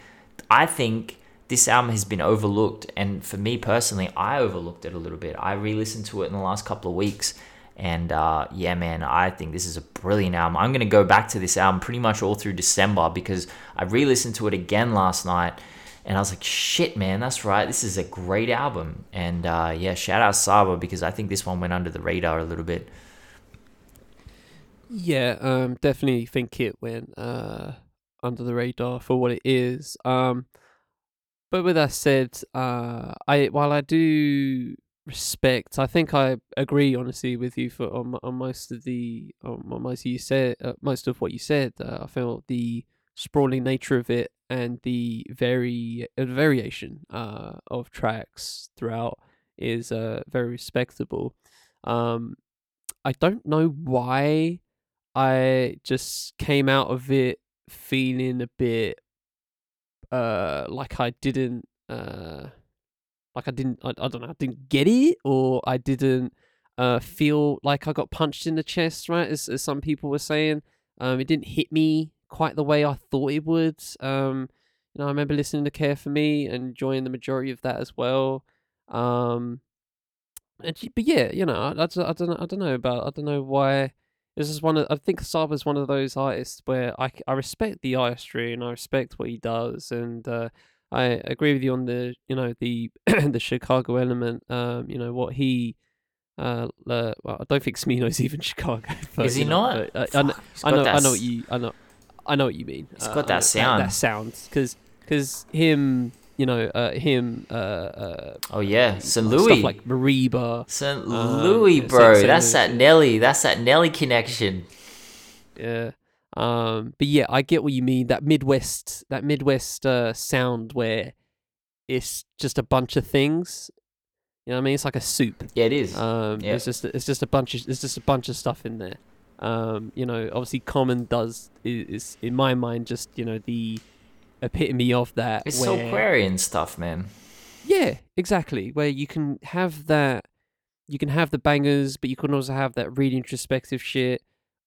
I think this album has been overlooked, and for me personally, I overlooked it a little bit. I re-listened to it in the last couple of weeks, and uh, yeah, man, I think this is a brilliant album. I'm gonna go back to this album pretty much all through December because I re-listened to it again last night, and I was like, shit, man, that's right. This is a great album, and uh, yeah, shout out Saba because I think this one went under the radar a little bit. Yeah, um, definitely think it went uh under the radar for what it is. Um, but with that said, uh, I while I do respect, I think I agree honestly with you for on, on most of the on most of you said uh, most of what you said. Uh, I felt the sprawling nature of it and the very uh, variation uh of tracks throughout is uh very respectable. Um, I don't know why I just came out of it feeling a bit uh like I didn't uh like I didn't I, I don't know I didn't get it or I didn't uh feel like I got punched in the chest right as, as some people were saying. Um it didn't hit me quite the way I thought it would. Um you know I remember listening to Care for Me and enjoying the majority of that as well. Um and, but yeah you know I, I, I don't I don't know about I don't know why this is one of I think Saba's one of those artists where I, I respect the artistry and I respect what he does and uh, I agree with you on the you know the the Chicago element um you know what he uh, uh well I don't think Smino's even Chicago but, Is he you know, not? but, uh, I, know, I know that I know what you I know I know what you mean He's Uh, got that know- sound. that, sound because because him you know uh him uh uh Oh yeah, like St. stuff Louis. like Mariba St. Um, Louis, yeah, bro. St. That's Louis, that. Nelly. That's that Nelly connection. Yeah. Um, but yeah, I get what you mean. That Midwest, that Midwest uh, sound where it's just a bunch of things. You know what I mean? It's like a soup. Yeah, it is. Um, Yeah. it's just it's just a bunch of it's just a bunch of stuff in there. Um, you know, obviously, Common does is, is in my mind just you know the epitome of that. it's where, Soulquarian stuff, man. yeah, exactly. Where you can have that, you can have the bangers, but you can also have that really introspective shit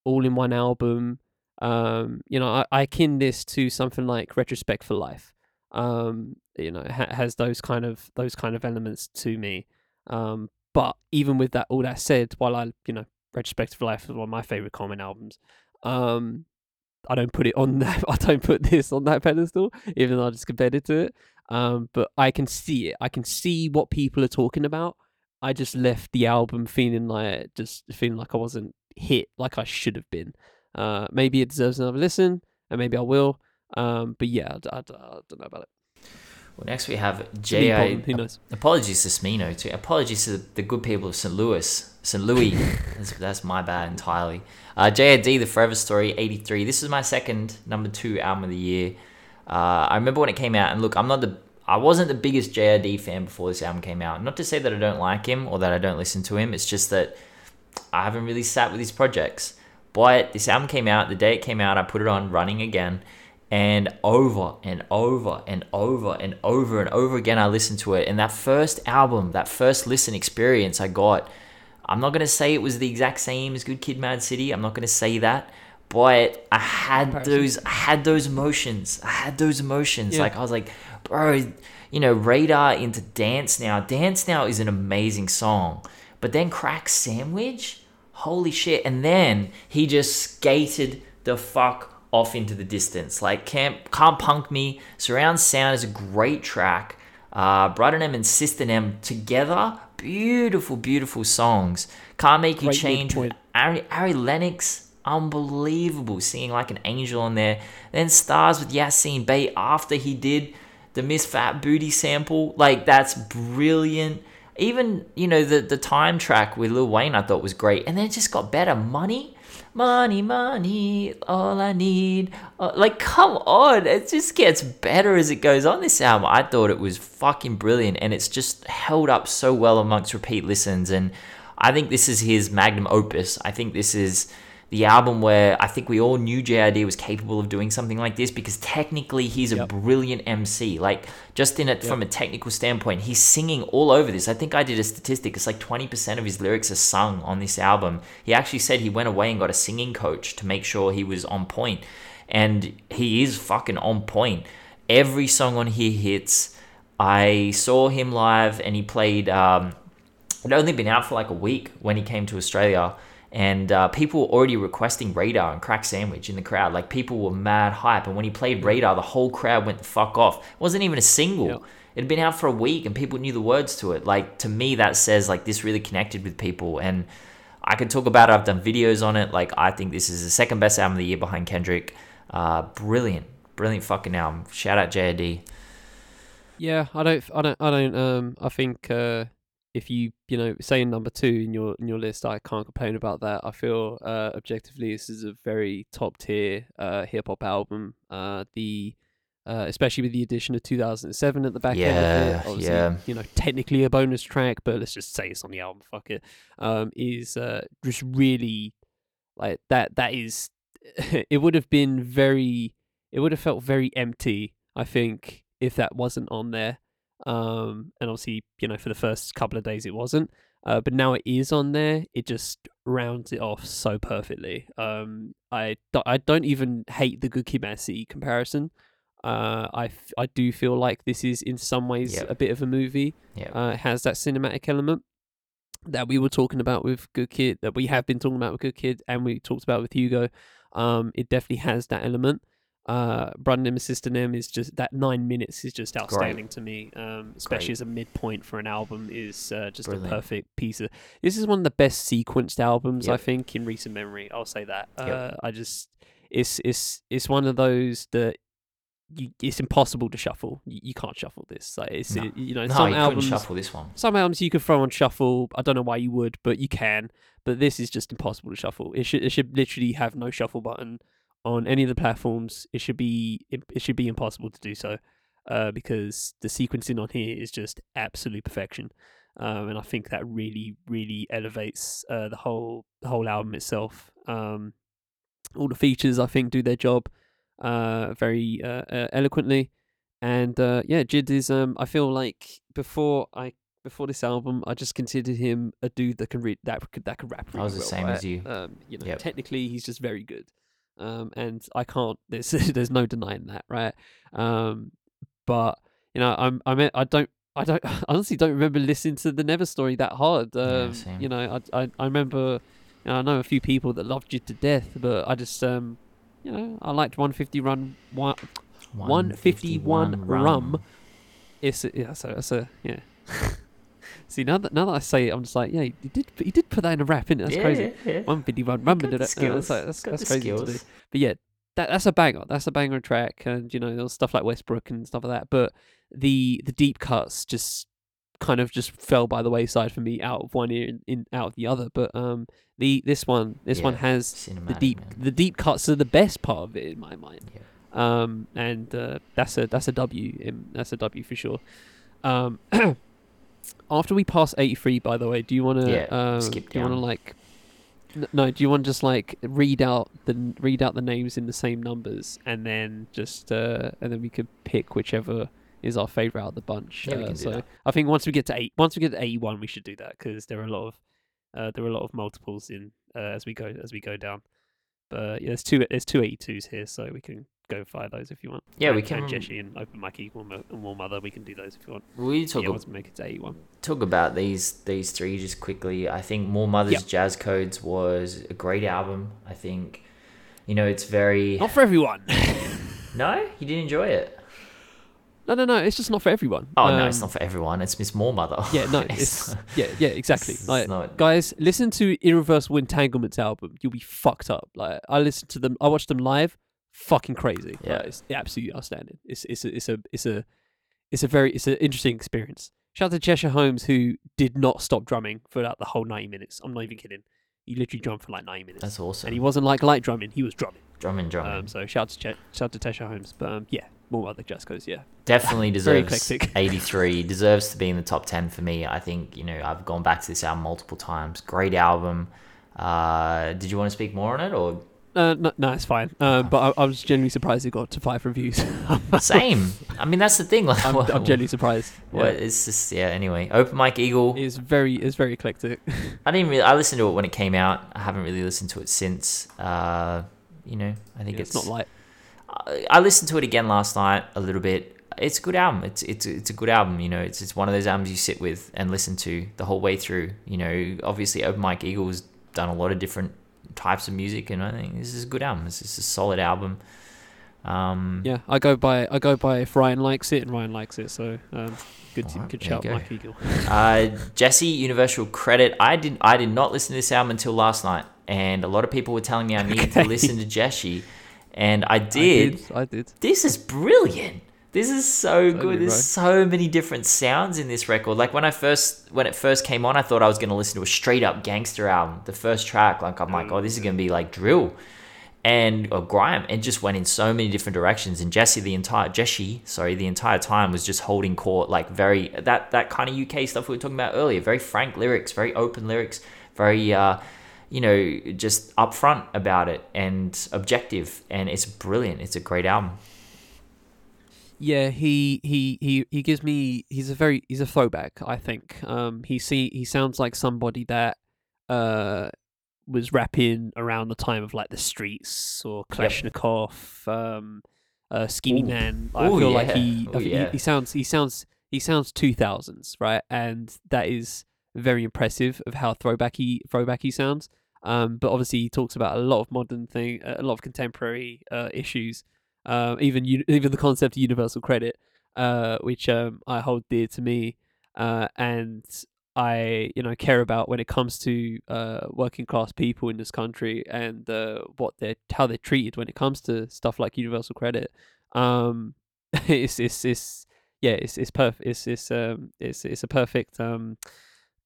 all in one album. Um, you know, I, I akin this to something like Retrospect for Life. Um, you know, ha- has those kind of those kind of elements to me. Um, but even with that, all that said, while I, you know, Retrospect for Life is one of my favorite Common albums. Um, I don't put it on that. I don't put this on that pedestal, even though I just compared it to it. Um, but I can see it. I can see what people are talking about. I just left the album feeling like just feeling like I wasn't hit like I should have been. Uh, maybe it deserves another listen, and maybe I will. Um, but yeah, I don't know about it. Well, next we have J.I. Who knows? Apologies to Smino too. Apologies to the good people of St. Louis. St. Louis. that's, that's my bad entirely. Uh, JID, The Forever Story, 83. This is my second number two album of the year. Uh, I remember when it came out, and look, I'm not the I wasn't the biggest JID fan before this album came out. Not to say that I don't like him or that I don't listen to him. It's just that I haven't really sat with his projects. But this album came out, the day it came out, I put it on running again. And over and over and over and over and over again, I listened to it. And that first album, that first listen experience I got, I'm not going to say it was the exact same as Good Kid Mad City. I'm not going to say that. But I had those, I had those emotions. I had those emotions. Yeah. Like I was like, bro, you know, Raydar into Dance Now. Dance Now is an amazing song. But then Crack Sandwich, holy shit. And then he just skated the fuck off into the distance. Like Can't, Can't Punk Me, Surround Sound is a great track. Uh, Brother M and Sister M together, beautiful, beautiful songs. Can't Make You Great Change with. Ari, Ari Lennox, unbelievable, singing like an angel on there. Then Stars with Yasiin Bey after he did the Miss Fat Booty sample. Like, that's brilliant. Even, you know, the, the time track with Lil Wayne I thought was great. And then it just got better. Money, money, money, all I need. Uh, like, come on. It just gets better as it goes on this album. I thought it was fucking brilliant. And it's just held up so well amongst repeat listens. And I think this is his magnum opus. I think this is the album where I think we all knew JID was capable of doing something like this because technically he's a brilliant MC. Like just in it from a technical standpoint, he's singing all over this. I think I did a statistic. It's like 20% of his lyrics are sung on this album. He actually said he went away and got a singing coach to make sure he was on point. And he is fucking on point. Every song on here hits. I saw him live and he played. Um, it only been out for like a week when he came to Australia, and uh, people were already requesting Raydar and Crack Sandwich in the crowd. Like people were mad hype, and when he played Raydar, the whole crowd went the fuck off. It wasn't even a single. Yep. It had been out for a week, and people knew the words to it. Like to me, that says like this really connected with people, and I could talk about it. I've done videos on it. Like I think this is the second best album of the year behind Kendrick. Uh, brilliant, brilliant fucking album. Shout out JID. Yeah, I don't, I don't, I don't. Um, I think uh, if you, you know, say number two in your in your list, I can't complain about that. I feel uh, objectively this is a very top tier uh, hip hop album. Uh, the uh, especially with the addition of 2007 at the back end of it. Obviously, yeah. You know, technically a bonus track, but let's just say it's on the album. Fuck it. Um, is uh, just really like that. That is. it would have been very. It would have felt very empty. I think if that wasn't on there. Um, and obviously, you know, for the first couple of days it wasn't. Uh, but now it is on there. It just rounds it off so perfectly. Um, I, do- I don't even hate the Good Kid, Mad City comparison. Uh, I, f- I do feel like this is in some ways Yep. a bit of a movie. Yeah. Uh, it has that cinematic element that we were talking about with Good Kid, that we have been talking about with Good Kid, and we talked about with Hugo. Um, it definitely has that element. Uh, and Sister Nem is just that nine minutes is just outstanding to me. Um, especially Great. as a midpoint for an album is uh, just Brilliant. a perfect piece of. This is one of the best sequenced albums I think in recent memory. I'll say that. Yep. Uh, I just it's it's it's one of those that. You, it's impossible to shuffle. You, you can't shuffle this. Like it's No. it- you know No, some you albums shuffle this one. some albums you could throw on shuffle. I don't know why you would, but you can. But this is just impossible to shuffle. It should it should literally have no shuffle button on any of the platforms. It should be it, it should be impossible to do so, uh, because the sequencing on here is just absolute perfection. Um, and I think that really really elevates uh, the whole the whole album itself. Um, all the features I think do their job uh, very uh, uh, eloquently. And uh, yeah, Jid is. Um, I feel like before I before this album, I just considered him a dude that can read that could that could rap. I was the well, same right? as you. Um, you know, Yep. technically he's just very good. Um, and I can't. There's there's no denying that, right? Um, but you know, I'm I mean I don't. I don't I honestly don't remember listening to the Never story that hard. Um, same. you know, I, I I remember you know, I know a few people that loved Jid to death, but I just um you know, I liked 150 run one 151 rum. It's a, yeah, so that's a yeah. See now that now that I say it, I'm just like yeah, he did he did put that in a rap, innit? That's yeah, crazy. Yeah, yeah. 151 rum. got did it. Yeah, that's like- that's that's crazy to do. But yeah, that that's a banger. That's a banger track, and you know, there was stuff like Westbrook and stuff like that. But the the deep cuts just kind of just fell by the wayside for me out of one ear and in out of the other. But um, the this one this one has the deep man. the deep cuts are the best part of it in my mind. Yeah. Um, and uh, that's a that's a W. That's a W for sure. Um, after we pass eighty three, by the way, do you want to Yeah, uh, skip do you want to like no? Do you want to just like read out the read out the names in the same numbers, and then just uh, and then we could pick whichever is our favorite out of the bunch. Yeah, we uh, so that. I think once we get to eight, once we get to eighty one, we should do that because there are a lot of uh, there are a lot of multiples in uh, as we go as we go down. But yeah, there's two there's two 82s here, so we can go fire those if you want. Yeah, we can- And and Open Mo- and Warm Mother, we can do those if you want. We talk yeah, ab- make it to 81. talk about these these three just quickly. I think Moor Mothers Yep. Jazz Codes was a great album. I think you know it's very Not for everyone. no, you didn't enjoy it. no, no, no. It's just not for everyone. Oh no, it's Um, not for everyone. It's Miss Moor Mother. Yeah, no, it's yeah, yeah, exactly. it's Like, not- guys, listen to Irreversible Entanglements album. You'll be fucked up. Like, I listened to them. I watched them live. Fucking crazy. Yeah. Like, it's absolutely outstanding. It's it's a it's a it's a it's a very it's an interesting experience. Shout out to Tcheser Holmes who did not stop drumming for throughout the whole ninety minutes. I'm not even kidding. He literally drummed for like ninety minutes. That's awesome. and he wasn't like light drumming. He was drumming. drumming, drumming. Um, so shout out to Ch- shout out to Tcheser Holmes. But um, yeah, more other Just Goes. Yeah, Definitely deserves eclectic. 83. Deserves to be in the top 10 for me. I think, you know, I've gone back to this album multiple times. Great album. Uh, did you want to speak more on it or uh, no, no, it's fine. Um, but I, I was genuinely surprised it got to five reviews. same? I mean, that's the thing. Like, I'm, I'm genuinely surprised. what- Yeah. it's just yeah. Anyway, Open Mike Eagle. It's very it's very eclectic. I didn't really. I listened to it when it came out. I haven't really listened to it since. Uh, you know, I think Yeah, it's, it's not light. I, I listened to it again last night a little bit. it's a good album. It's it's it's a good album. You know, it's it's one of those albums you sit with and listen to the whole way through. You know, obviously, Open Mike Eagle's done a lot of different types of music, and I think this is a good album. This is a solid album. Um, Yeah, I go by I go by if Ryan likes it and Ryan likes it. So um, good to, Alright, good shout, go. Mike Eagle. Uh, Jeshi Universal Credit. I did I did not listen to this album until last night, and a lot of people were telling me I needed to listen to Jeshi, and I did. I did. I did. This is brilliant. This is so good. There's bro. so many different sounds in this record. Like when I first when it first came on, I thought I was gonna listen to a straight up gangster album. The first track, like I'm like, oh, this is gonna be like drill and or grime. and just went in so many different directions. And Jeshi the entire Jeshi, sorry, the entire time was just holding court, like very that that kind of UK stuff we were talking about earlier. Very frank lyrics, very open lyrics, very uh, you know, just upfront about it and objective. And it's brilliant. It's a great album. Yeah, he he he he gives me he's a very he's a throwback. I think um he see he sounds like somebody that uh was rapping around the time of like the streets or. Kalashnikov, um, uh, Skinny Ooh. Man. I Ooh, feel like he, Ooh, yeah. he he sounds he sounds he sounds two thousands right, and that is very impressive of how throwbacky throwbacky sounds. Um, but obviously he talks about a lot of modern thing, a lot of contemporary uh, issues, uh, even even the concept of universal credit, uh, which um, I hold dear to me, uh, and I you know care about when it comes to uh, working class people in this country and uh, what they're how they're treated when it comes to stuff like universal credit. Um, it's it's it's yeah it's it's perfect it's it's um it's it's a perfect um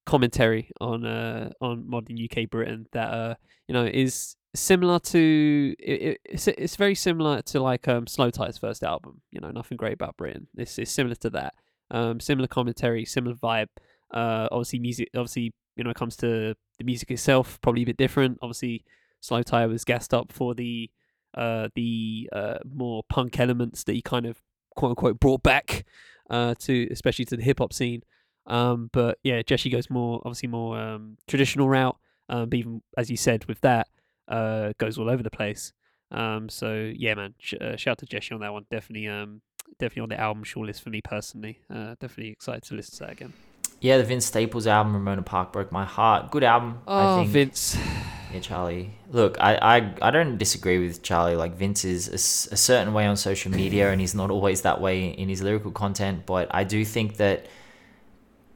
commentary on uh on modern UK Britain that uh you know is similar to it, it, it's it's very similar to like um Slowthai's first album you know nothing great about Britain. It's it's similar to that. Um similar commentary similar vibe. Uh obviously music obviously you know it comes to the music itself probably a bit different. Obviously Slowthai was gassed up for the uh the uh more punk elements that he kind of quote unquote brought back uh to especially to the hip hop scene. Um, but yeah, Jeshi goes more obviously more um, traditional route. Um, even as you said with that, uh, goes all over the place. Um, so yeah, man, sh- uh, shout out to Jeshi on that one. Definitely, um, definitely on the album shortlist for me personally. Uh, definitely excited to listen to that again. Yeah, the Vince Staples album, Ramona Park, broke my heart. Good album, I Oh, think. Vince. Yeah, Charlie. Look, I, I, I don't disagree with Charlie. Like Vince is a certain way on social media, and he's not always that way in his lyrical content. But I do think that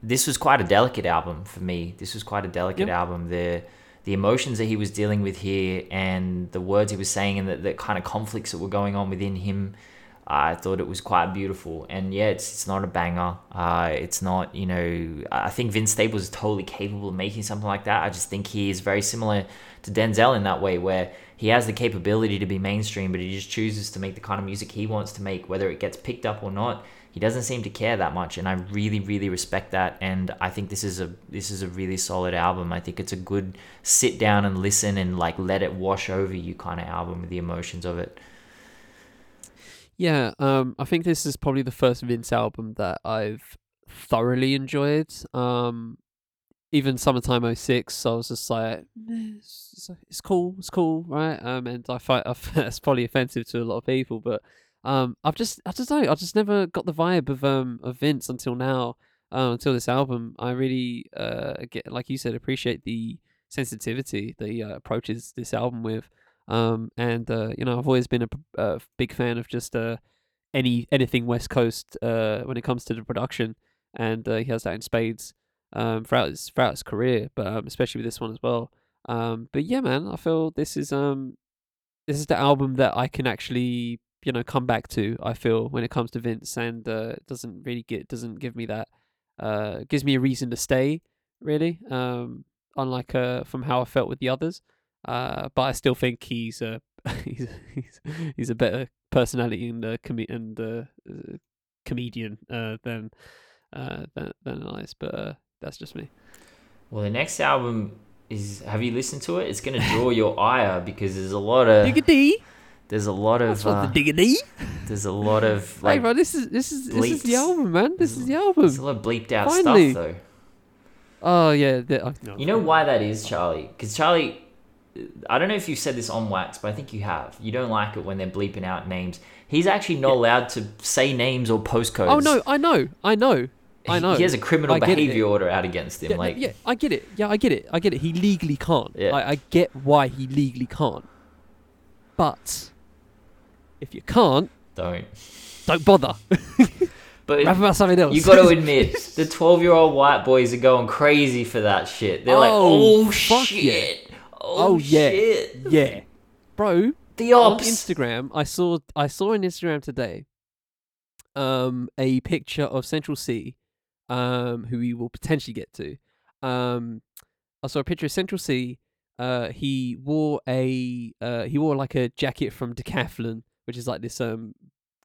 this was quite a delicate album for me. This was quite a delicate Yep. album. The the emotions that he was dealing with here, and the words he was saying, and the, the kind of conflicts that were going on within him. I thought it was quite beautiful, and yeah, it's it's not a banger. Uh, it's not you know. I think Vince Staples is totally capable of making something like that. I just think he is very similar to Denzel in that way, where he has the capability to be mainstream, but he just chooses to make the kind of music he wants to make, whether it gets picked up or not. He doesn't seem to care that much, and I really, really respect that. And I think this is a this is a really solid album. I think it's a good sit down and listen and like let it wash over you kind of album with the emotions of it. Yeah, um, I think this is probably the first Vince album that I've thoroughly enjoyed. Um, even Summertime 06, I was just like, "Eh, it's, it's, cool, it's cool, right? Um, and I find it's probably offensive to a lot of people, but um, I've just, I just don't, I just never got the vibe of um of Vince until now, uh, until this album. I really uh get, like you said, appreciate the sensitivity that he uh, approaches this album with. Um, and uh, you know, I've always been a big fan of just uh, any anything West Coast uh, when it comes to the production, and uh, he has that in spades um, throughout his throughout his career, but um, especially with this one as well. Um, but yeah, man, I feel this is um this is the album that I can actually you know come back to. I feel when it comes to Vince, and uh, doesn't really get doesn't give me that uh gives me a reason to stay really. Um, unlike uh from how I felt with the others. Uh, but I still think he's a he's he's, he's a better personality and uh, com- and uh, uh, comedian uh, than uh, than than Elias. But uh, that's just me. Well, the next album is. Have you listened to it? It's gonna draw your ire because there's a lot of Diggity. There's a lot That's of what uh, the diggity. there's a lot of like. Hey, bro, this is this is this is the bleeps. album, man. This is the there's album. a lot of bleeped out Finally. stuff though. Oh yeah. The, oh, no, You know why that is, Charlie? Because Charlie, I don't know if you've said this on wax, but I think you have. You don't like it when they're bleeping out names. He's actually not allowed to say names or postcodes. Oh no, I know, I know, I He- know. He has a criminal I get it. behavior order out against him. Yeah, no, like, yeah, I get it. Yeah, I get it. I get it. He legally can't. Yeah. I, I get why he legally can't. But if you can't, don't. don't bother. But Rap about something else. you got to admit, the twelve-year-old white boys are going crazy for that shit. They're like, Oh, oh shit, Oh, oh, yeah. shit, yeah, bro. the on. Instagram, I saw I saw on Instagram today, um, a picture of Central Cee, um, who we will potentially get to. Um, I saw a picture of Central Cee. Uh, he wore a uh, he wore like a jacket from Decathlon, which is like this um,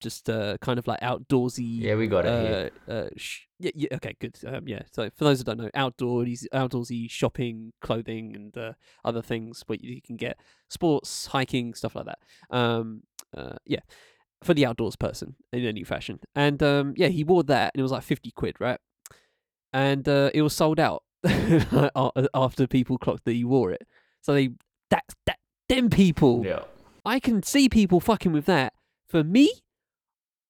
just uh, kind of like outdoorsy. Yeah, we got it here. Uh, uh, sh- yeah, yeah, okay, good. Um, yeah, so for those who don't know, outdoorsy, outdoorsy shopping, clothing, and uh, other things where you can get sports, hiking, stuff like that. Um, uh, yeah, for the outdoors person in a new fashion. And um, yeah, he wore that, and it was like fifty quid, right? And uh, it was sold out after people clocked that he wore it. So they that that them people. Yeah. I can see people fucking with that. For me,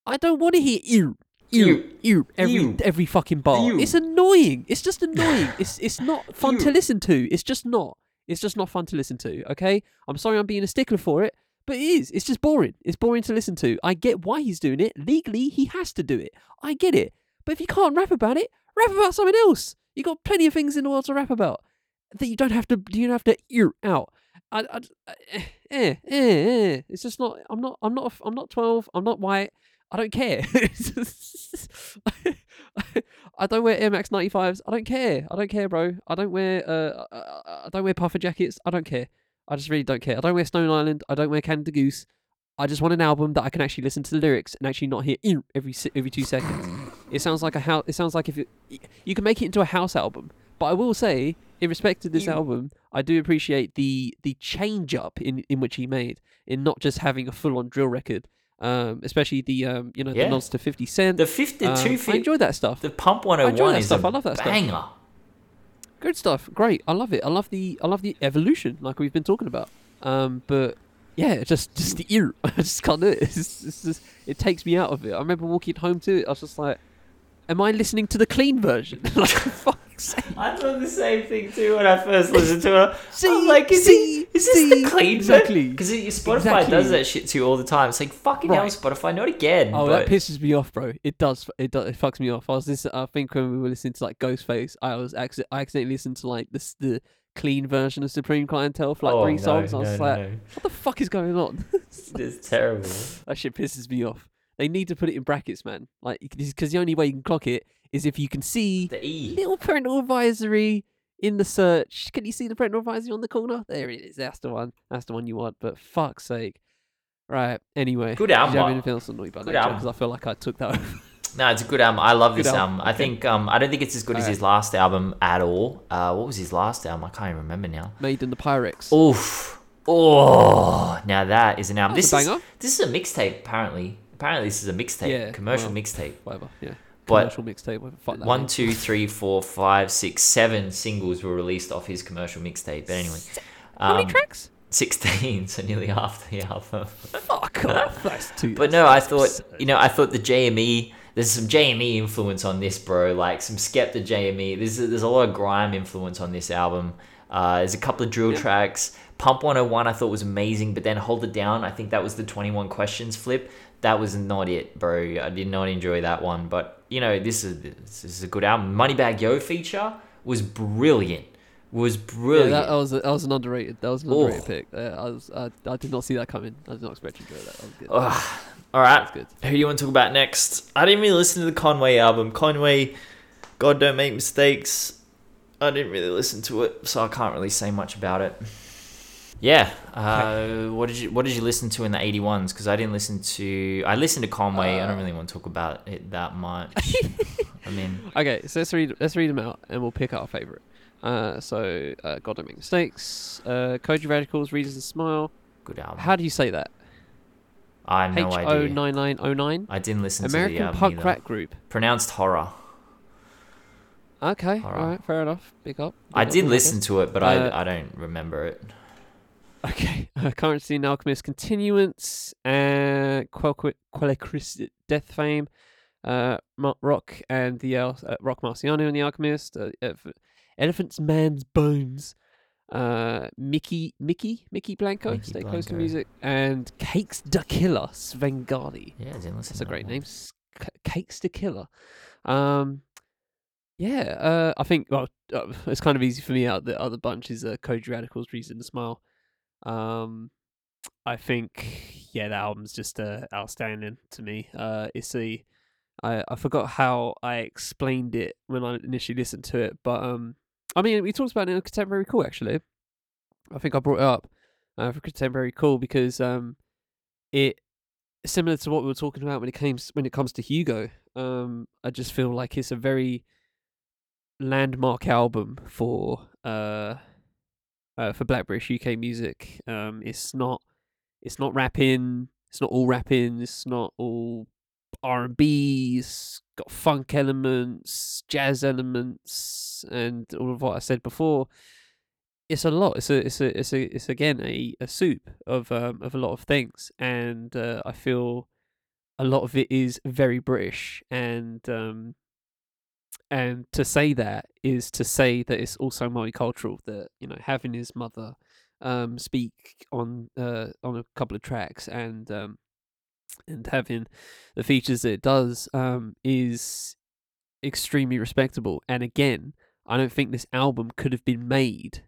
I don't want to hear ew, ew, Ew. ew every Ew. every fucking bar. Ew. It's annoying. It's just annoying. it's it's not fun to listen to. It's just not. It's just not fun to listen to. Okay, I'm sorry I'm being a stickler for it, but it is. It's just boring. It's boring to listen to. I get why he's doing it. Legally, he has to do it. I get it. But if you can't rap about it, rap about something else. You got plenty of things in the world to rap about that you don't have to. You don't have to ear out. I, I, I- eh, eh, eh, eh. It's just not. I'm not. I'm not. I'm not twelve. I'm not white. I don't care. I don't wear Air Max 95s. I don't care. I don't care, bro. I don't wear. Uh, I, I- I don't wear puffer jackets. I don't care. I just really don't care. I don't wear Stone Island. I don't wear Canada Goose. I just want an album that I can actually listen to the lyrics and actually not hear every every two seconds. It sounds like a house. It sounds like if it, you can make it into a house album. But I will say, in respect to this Ew. album, I do appreciate the the change up in in which he made in not just having a full on drill record, um, especially the um, you know Yeah. the nods to Fifty Cent. The fifty Um, two I enjoy that stuff. The Pump I enjoy 101 that is stuff. a I love that stuff. banger. Good stuff. Great. I love it. I love the I love the evolution like we've been talking about. Um, but yeah, just just the ear. I just can't do it. It's it's just it takes me out of it. I remember walking home to it. I was just like, "Am I listening to the clean version?" like, for fuck's sake. I thought the same thing too when I first listened to it. See, I'm like, is, see, it, is this see, the clean exactly. Because Spotify Exactly. does that shit to you all the time. It's like fucking hell, Spotify, not again. Oh, but that pisses me off, bro. It does. It does. It fucks me off. I was listening. I think when we were listening to like Ghostface, I was acc- I accidentally listened to like this the clean version of Supreme Clientele for like Oh, three no, songs. I was no, just like, no. what the fuck is going on? It's terrible. That shit pisses me off. They need to put it in brackets, man. Like, because the only way you can clock it is if you can see The E. little parental advisory in the search. Can you see the parental advisory on the corner? There it is. That's the one. That's the one you want. But fuck's sake. Right. Anyway. Good album. you have anything else on Naughty by Good Nature? album. Because I feel like I took that over. No, it's a good album. I love Good this album. album. I Okay. think um, I don't think it's as good as Alright. his last album at all. Uh, what was his last album? I can't even remember now. Made in the Pyrex. Oof. Oh, now that is an album. That's This a is banger. this is a mixtape. Apparently, apparently this is a mixtape. Yeah, commercial well, mixtape. Whatever. Yeah. But Commercial mixtape. Whatever. Fuck that. One, two, three, four, five, six, seven singles were released off his commercial mixtape. But anyway, How many um, tracks? Sixteen, so nearly half the album. Fuck off. That's too. But no, I thought you know I thought the JME. There's some JME influence on this, bro. Like some Skepta JME. There's there's a lot of grime influence on this album. Uh, there's a couple of drill Yeah. tracks. Pump 101 I thought was amazing, but then Hold It Down. I think that was the 21 Questions flip. That was not it, bro. I did not enjoy that one. But you know this is this is a good album. Moneybagg Yo feature was brilliant. Was Yeah, brilliant. that, that was a, that was an underrated. That was an Oh. underrated pick. Uh, I was I, I did not see that coming. I did not expect to enjoy that. That was good. Ugh. All right, That's good. Who do you want to talk about next? I didn't really listen to the Conway album. Conway, God Don't Make Mistakes. I didn't really listen to it, so I can't really say much about it. Yeah. Uh, what did you What did you listen to in the eighty ones? Because I didn't listen to. I listened to Conway. I don't Uh. really want to talk about it that much. I mean, Okay, so let's read let's read them out and we'll pick our favorite. Uh, so uh, God don't make mistakes. Uh, Kojey Radicals, Reasons and Smile. good album. How do you say that? I have H no O idea. nine nine O nine. I didn't listen to American the album punk rap group. Pronounced horror. Okay, Alright. all right, fair enough. Big up. I up, did big listen to it, but Uh, I I don't remember it. Okay, uh, Currency and Alchemist Continuance, uh, Quelle Chris Death Fame, uh, Rock and the uh, Rock Marciano and the Alchemist, uh, Elephant's Man's Bones, uh, Mickey Mickey Mykki Blanco, Mickey Stay Close to Music, and Cakes the Killer Svengali. Yeah. That's a great name. S- C- Cakes the Killer. Um, yeah, uh, I think well, uh, it's kind of easy for me out. The other bunch is uh, Code Radicals, Reason to Smile. Um, I think yeah, that album's just uh, outstanding to me. Uh, it's a I I forgot how I explained it when I initially listened to it, but um, I mean we talked about it in a contemporary call actually. I think I brought it up uh, for contemporary call because um, it similar to what we were talking about when it comes when it comes to Hugo. Um, I just feel like it's a very landmark album for uh, uh for Black British UK music. Um, it's not it's not rapping. It's not all rapping. It's not all R and B. Got funk elements, jazz elements, and all of what I said before. It's a lot. It's a it's a it's a it's again a, a soup of um of a lot of things, and uh, I feel a lot of it is very British, and um and to say that is to say that it's also multicultural. That you know having his mother um speak on uh on a couple of tracks and um and having the features that it does um is extremely respectable. And again, I don't think this album could have been made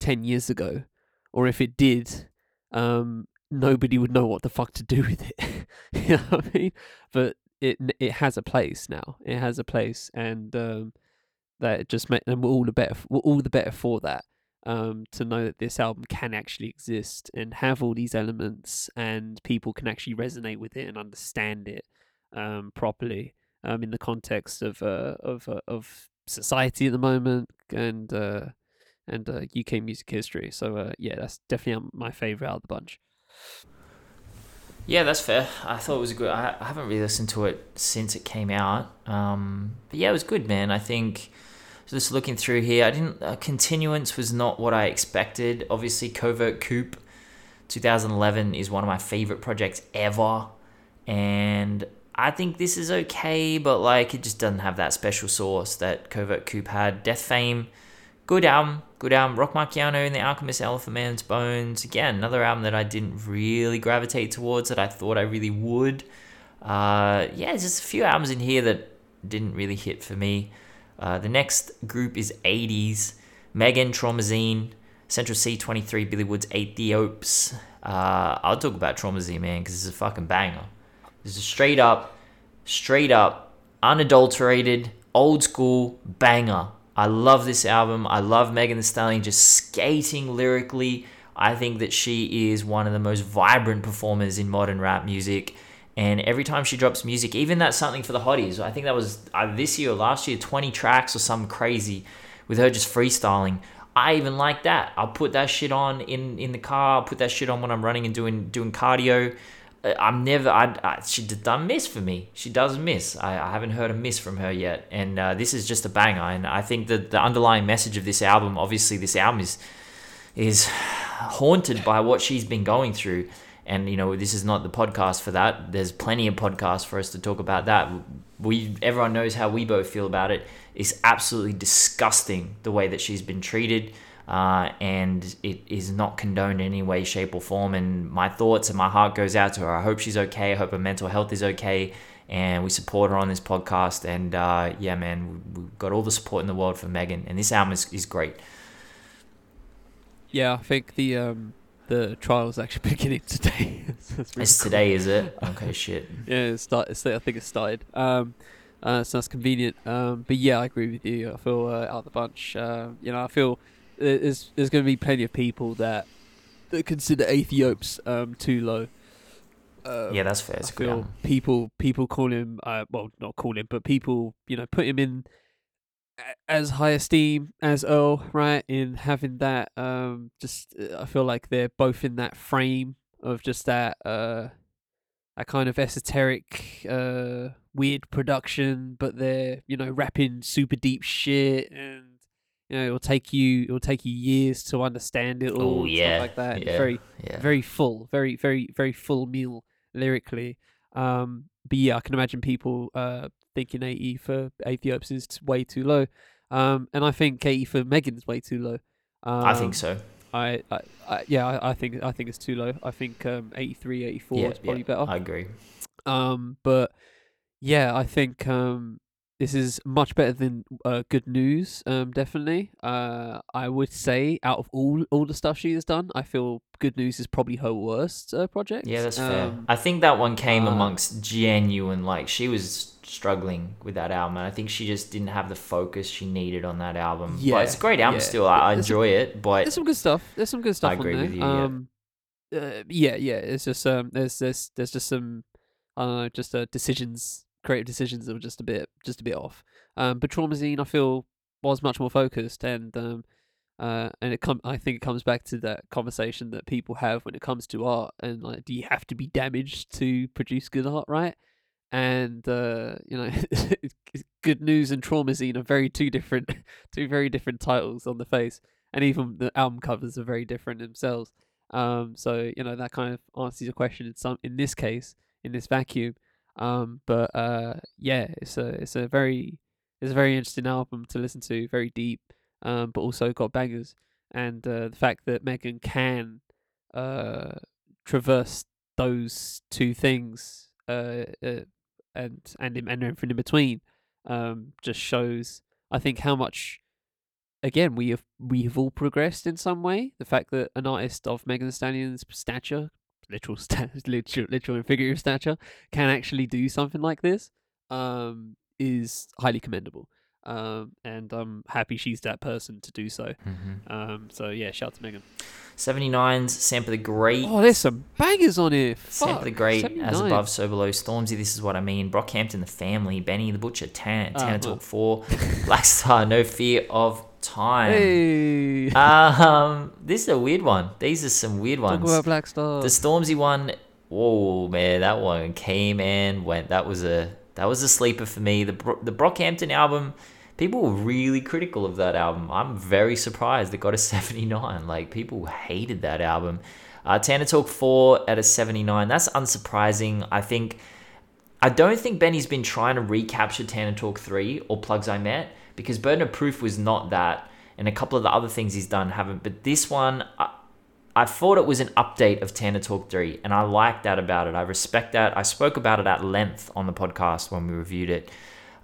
ten years ago, or if it did, um, nobody would know what the fuck to do with it. you know what I mean? But it it has a place now. It has a place, and um, that just make them all the better. We're all the better for that. Um, to know that this album can actually exist and have all these elements, and people can actually resonate with it and understand it um, properly um, in the context of uh, of uh, of society at the moment and uh, and uh, UK music history. So uh, yeah, that's definitely um, my favorite out of the bunch. Yeah, that's fair. I thought it was good. I, I haven't really listened to it since it came out. Um, but yeah, it was good, man. I think just looking through here, I didn't. Uh, continuance was not what I expected. Obviously, Covert Coup 2011 is one of my favorite projects ever, and I think this is okay, but like it just doesn't have that special sauce that Covert Coup had. Death Fame, good album, good album. Roc Marciano and the Alchemist Elephant Man's Bones. Again, another album that I didn't really gravitate towards that I thought I really would. Uh, yeah, just a few albums in here that didn't really hit for me. Uh, the next group is 80s. Megan, Traumazine, Central Cee 23, Billy Woods, Aethiopes. Uh, I'll talk about Traumazine, man, because it's a fucking banger. This is a straight up, straight up, unadulterated, old school banger. I love this album. I love Megan Thee Stallion just skating lyrically. I think that she is one of the most vibrant performers in modern rap music. And every time she drops music, even that's something for the hotties. I think that was either this year or last year, 20 tracks or something crazy with her just freestyling. I even like that. I'll put that shit on in, in the car. I'll put that shit on when I'm running and doing doing cardio. Uh, I'm never. I, I she doesn't miss for me. She doesn't miss. I, I haven't heard a miss from her yet, and uh, this is just a banger. And I think that the underlying message of this album, obviously, this album is is haunted by what she's been going through. And you know, this is not the podcast for that. There's plenty of podcasts for us to talk about that. We everyone knows how we both feel about it. It's absolutely disgusting the way that she's been treated uh, and it is not condoned in any way, shape, or form. And my thoughts and my heart goes out to her. I hope she's okay. I hope her mental health is okay. And we support her on this podcast. And uh, yeah, man, we've got all the support in the world for Megan. And this album is, is great. Yeah, I think the um, the trial is actually beginning today. it's really cool. today, is it? Okay, shit. yeah, it start, it's, I think it started. Um, uh, so that's convenient. Um, but yeah, I agree with you. I feel uh, out of the bunch. Uh, you know, I feel there's there's going to be plenty of people that that consider Aethiopes um, too low. Uh, yeah, that's fair. I feel people people call him uh, well, not call him, but people you know put him in as high esteem as Earl, right? In having that, um, just uh, I feel like they're both in that frame of just that uh, that kind of esoteric, uh, weird production, but they're you know rapping super deep shit and you know, it'll take you it'll take you years to understand it all. Oh yeah, stuff like that. Yeah, Very yeah. very full, very very very full meal lyrically. Um, but yeah, I can imagine people uh thinking 80 for Aethiopes is way too low. Um, and I think 80 for Megan's way too low. Um, I think so. I, I, I yeah, I, I think I think it's too low. I think um 83, 84 Yeah, is probably yeah, better. I agree. Um, but yeah, I think um this is much better than uh, good news. Um, definitely. Uh, I would say out of all all the stuff she has done, I feel good news is probably her worst uh, project. Yeah, that's fair. Um, I think that one came uh, amongst genuine, like she was struggling with that album, and I think she just didn't have the focus she needed on that album. Yeah, but it's a great album yeah. still. I, There's some- enjoy it, but There's some good stuff. There's some good stuff I agree with you, yeah. Um, uh, yeah, yeah. It's just um, there's there's there's just some, I don't know, just uh, decisions, creative decisions that were just a bit just a bit off. Um, but Traumazine, I feel was much more focused, and um, uh, and it come. I think it comes back to that conversation that people have when it comes to art, and like, do you have to be damaged to produce good art, right? And uh, you know, good news and Traumazine are very two different, two very different titles on the face and even the album covers are very different themselves. Um, so you know that kind of answers your question in some in this case in this vacuum. Um, but uh, yeah, it's a it's a very it's a very interesting album to listen to, very deep, um, but also got bangers. And uh, the fact that Megan can uh, traverse those two things uh, uh, and and and everything in between um, just shows, I think, how much again we have we have all progressed in some way. The fact that an artist of Megan Thee Stallion's stature, literal sta- literal, literal and figurative stature, can actually do something like this, um, is highly commendable. Um, and I'm happy she's that person to do so. Mhm. Um, so yeah, shout out to Megan. 79's Sampa the Great. Oh, there's some bangers on here. Sampa Fuck, the Great, as above, so below. Stormzy, this is what I mean. Brockhampton, the family. Benny the Butcher, Tan, Ah, Tana well. Talk 4. Black Star, No Fear of Time. Hey, Um, this is a weird one. These are some weird talk ones. about Black Star. The Stormzy one, whoa man, that one came and went. That was a that was a sleeper for me. The Bro- the Brockhampton album, people were really critical of that album. I'm very surprised it got a 79. Like people hated that album. Uh, Tana Talk 4 at a 79. That's unsurprising. I think I don't think Benny's been trying to recapture Tana Talk 3 or Plugs I Met because Burden of Proof was not that. And a couple of the other things he's done haven't. But this one, I, I thought it was an update of Tana Talk 3. And I like that about it. I respect that. I spoke about it at length on the podcast when we reviewed it.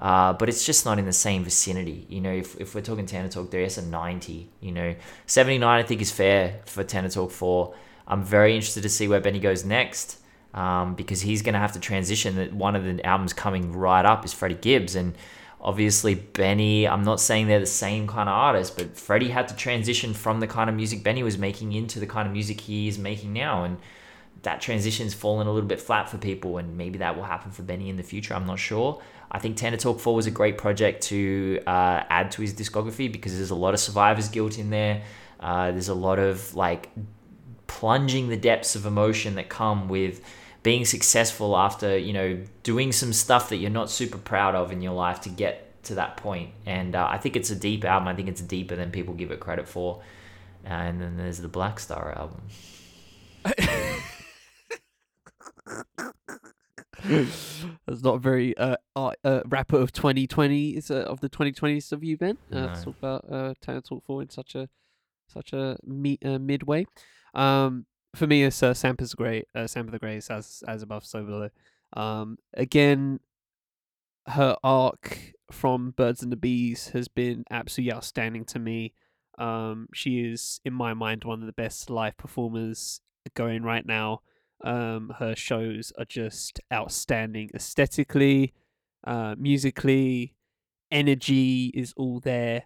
Uh, but it's just not in the same vicinity. You know, if, if we're talking Tana Talk 3, it's a 90. You know, 79 I think is fair for Tana Talk 4. I'm very interested to see where Benny goes next um, because he's going to have to transition. That one of the albums coming right up is Freddie Gibbs, and obviously Benny. I'm not saying they're the same kind of artist, but Freddie had to transition from the kind of music Benny was making into the kind of music he is making now, and that transition's fallen a little bit flat for people, and maybe that will happen for Benny in the future. I'm not sure. I think Tana Talk 4 was a great project to uh, add to his discography because there's a lot of survivor's guilt in there. Uh, there's a lot of like plunging the depths of emotion that come with being successful after you know doing some stuff that you're not super proud of in your life to get to that point and uh, i think it's a deep album i think it's deeper than people give it credit for and then there's the black star album That's not a very uh, art, uh rapper of 2020s uh, of the 2020s of you, Ben. Uh, No. talk about uh Tana Talk 4 in such a such a me- uh, midway. Um, for me, it's uh, Sampa's great. Uh, Sampa the Great as as above, so below. Um, again, her arc from Birds and the Bees has been absolutely outstanding to me. Um, she is, in my mind, one of the best live performers going right now. Um, her shows are just outstanding aesthetically, uh, musically, energy is all there.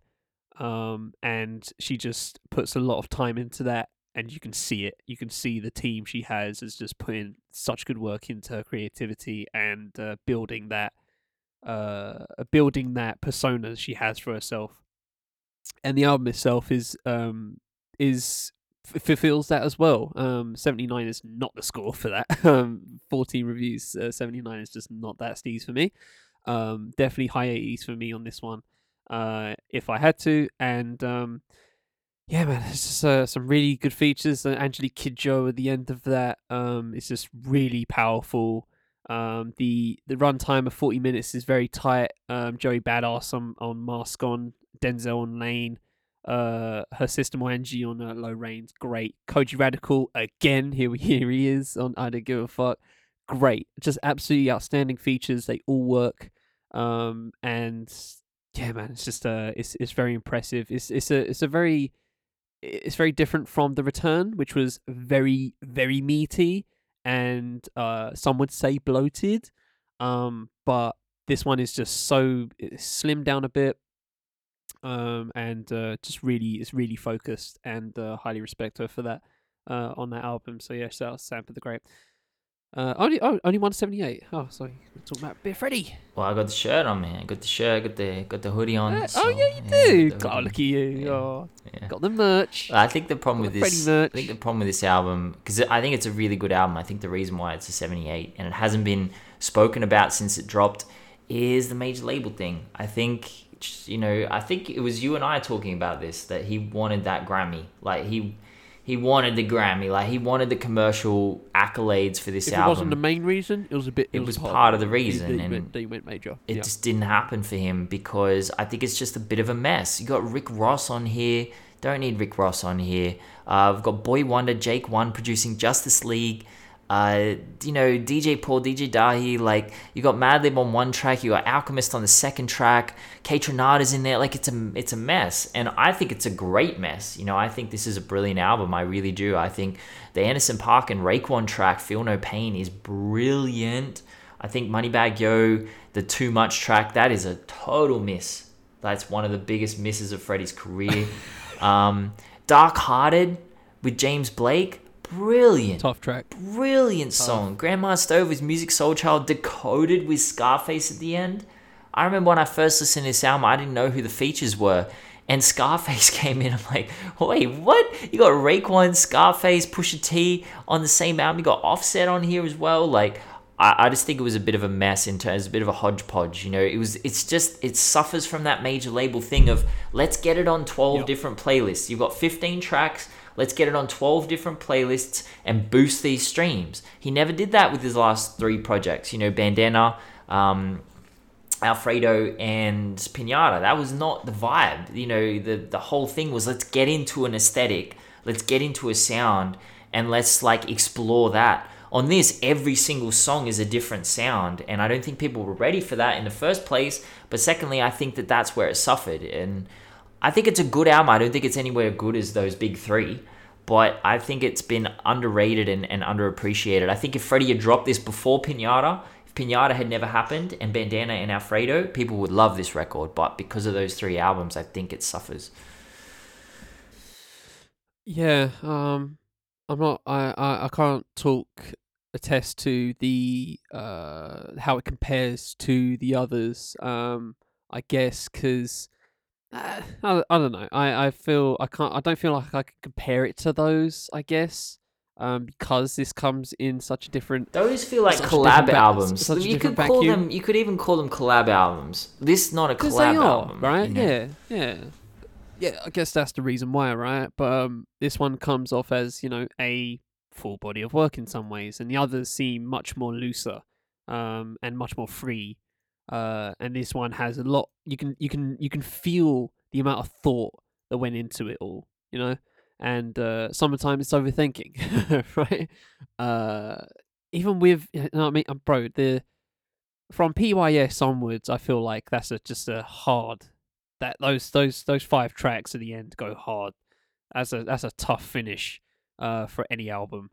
Um, and she just puts a lot of time into that, and you can see it. You can see the team she has is just putting such good work into her creativity and uh, building that, uh, building that persona she has for herself. And the album itself is um is f- fulfills that as well. Um, 79 is not the score for that. Um, 14 reviews, uh, 79 is just not that steez for me. Um, definitely high 80s for me on this one. uh, if I had to. And um, yeah, man, it's just uh, some really good features. And Angelique Kidjo at the end of that um, is just really powerful. Um, the the runtime of forty minutes is very tight. Um, Joey Badass on on Mask on Denzel on Lane. Uh, her system Angie on uh, Low Reigns, great. Kojey Radical again. Here, we, here he is on I don't give a fuck. Great, just absolutely outstanding features. They all work. Um, and yeah, man, it's just uh, it's it's very impressive. It's it's a it's a very it's very different from the return, which was very very meaty and uh, some would say bloated. Um, but this one is just so slimmed down a bit, um, and uh, just really is really focused and uh, highly respect her for that uh, on that album. So yeah, shout out Sampa the great. Uh, only oh, only one seventy eight. Oh, sorry, we're talking about Beer Freddie. Well, I got the shirt on, man. Got the shirt, got the got the hoodie on. Uh, so, oh yeah, you do. got the God, look at you. Yeah, Oh, yeah. got the merch. I think the problem Got with the this, I think the problem with this album, because I think it's a really good album. I think the reason why it's a 78 and it hasn't been spoken about since it dropped is the major label thing. I think, you know, I think it was you and I talking about this that he wanted that Grammy, like he. He wanted the Grammy, like he wanted the commercial accolades for this if it album. wasn't the main reason, it was a bit. It, It was part of the reason, and went, he went major. it yeah. just didn't happen for him because I think it's just a bit of a mess. You got Rick Ross on here. Don't need Rick Ross on here. Uh, we've got Boy Wonder, Jake One producing Justice League. Uh, you know, DJ Paul, DJ Dahi, like you got Madlib on one track, you got Alchemist on the second track, Kaytranada's in there, like it's a it's a mess. And I think it's a great mess. You know, I think this is a brilliant album. I really do. I think the Anderson .Paak and Raekwon track, Feel No Pain, is brilliant. I think Moneybagg Yo, the Too Much track, that is a total miss. That's one of the biggest misses of Freddie's career. um, Dark Hearted with James Blake, brilliant tough track. brilliant song. Grandma Stove with Musiq Soulchild decoded with Scarface at the end. I remember when I first listened to this album, I didn't know who the features were. And Scarface came in. I'm like, wait, what? You got Raekwon, Scarface, Pusha T on the same album. You got Offset on here as well. Like, I, I just think it was a bit of a mess in terms, a bit of a hodgepodge. You know, it was. It's just it suffers from that major label thing of let's get it on 12 Yep. different playlists. You've got 15 tracks. Let's get it on 12 different playlists and boost these streams. He never did that with his last three projects. You know, Bandana, um, Alfredo, and Pinata. That was not the vibe. You know, the, the whole thing was let's get into an aesthetic, let's get into a sound, and let's like explore that. On this, every single song is a different sound, and I don't think people were ready for that in the first place. But secondly, I think that that's where it suffered, and I think it's a good album. I don't think it's anywhere good as those big three, but I think it's been underrated and, and underappreciated. I think if Freddie had dropped this before Pinata, if Pinata had never happened and Bandana and Alfredo, people would love this record. But because of those three albums, I think it suffers. Yeah, um, I'm not. I, I, I can't talk attest to the uh how it compares to the others. Um, I guess because uh, I, I don't know. I, I feel I can't. I don't feel like I can compare it to those. I guess. Um, because this comes in such a different. Those feel like collab albums. such a You could call vacuum. them. You could even call them collab albums. This not a collab are, album, right? you know? Yeah, yeah, yeah. I guess that's the reason why, right? But um, this one comes off as you know a full body of work in some ways, and the others seem much more looser, um, and much more free. Uh, and this one has a lot. You can you can you can feel the amount of thought that went into it all. You know, and uh, sometimes it's overthinking, right? Uh, even with you know I mean, uh, bro, the from PYS onwards, I feel like that's a, just a hard that those those those five tracks at the end go hard. That's a that's a tough finish uh for any album.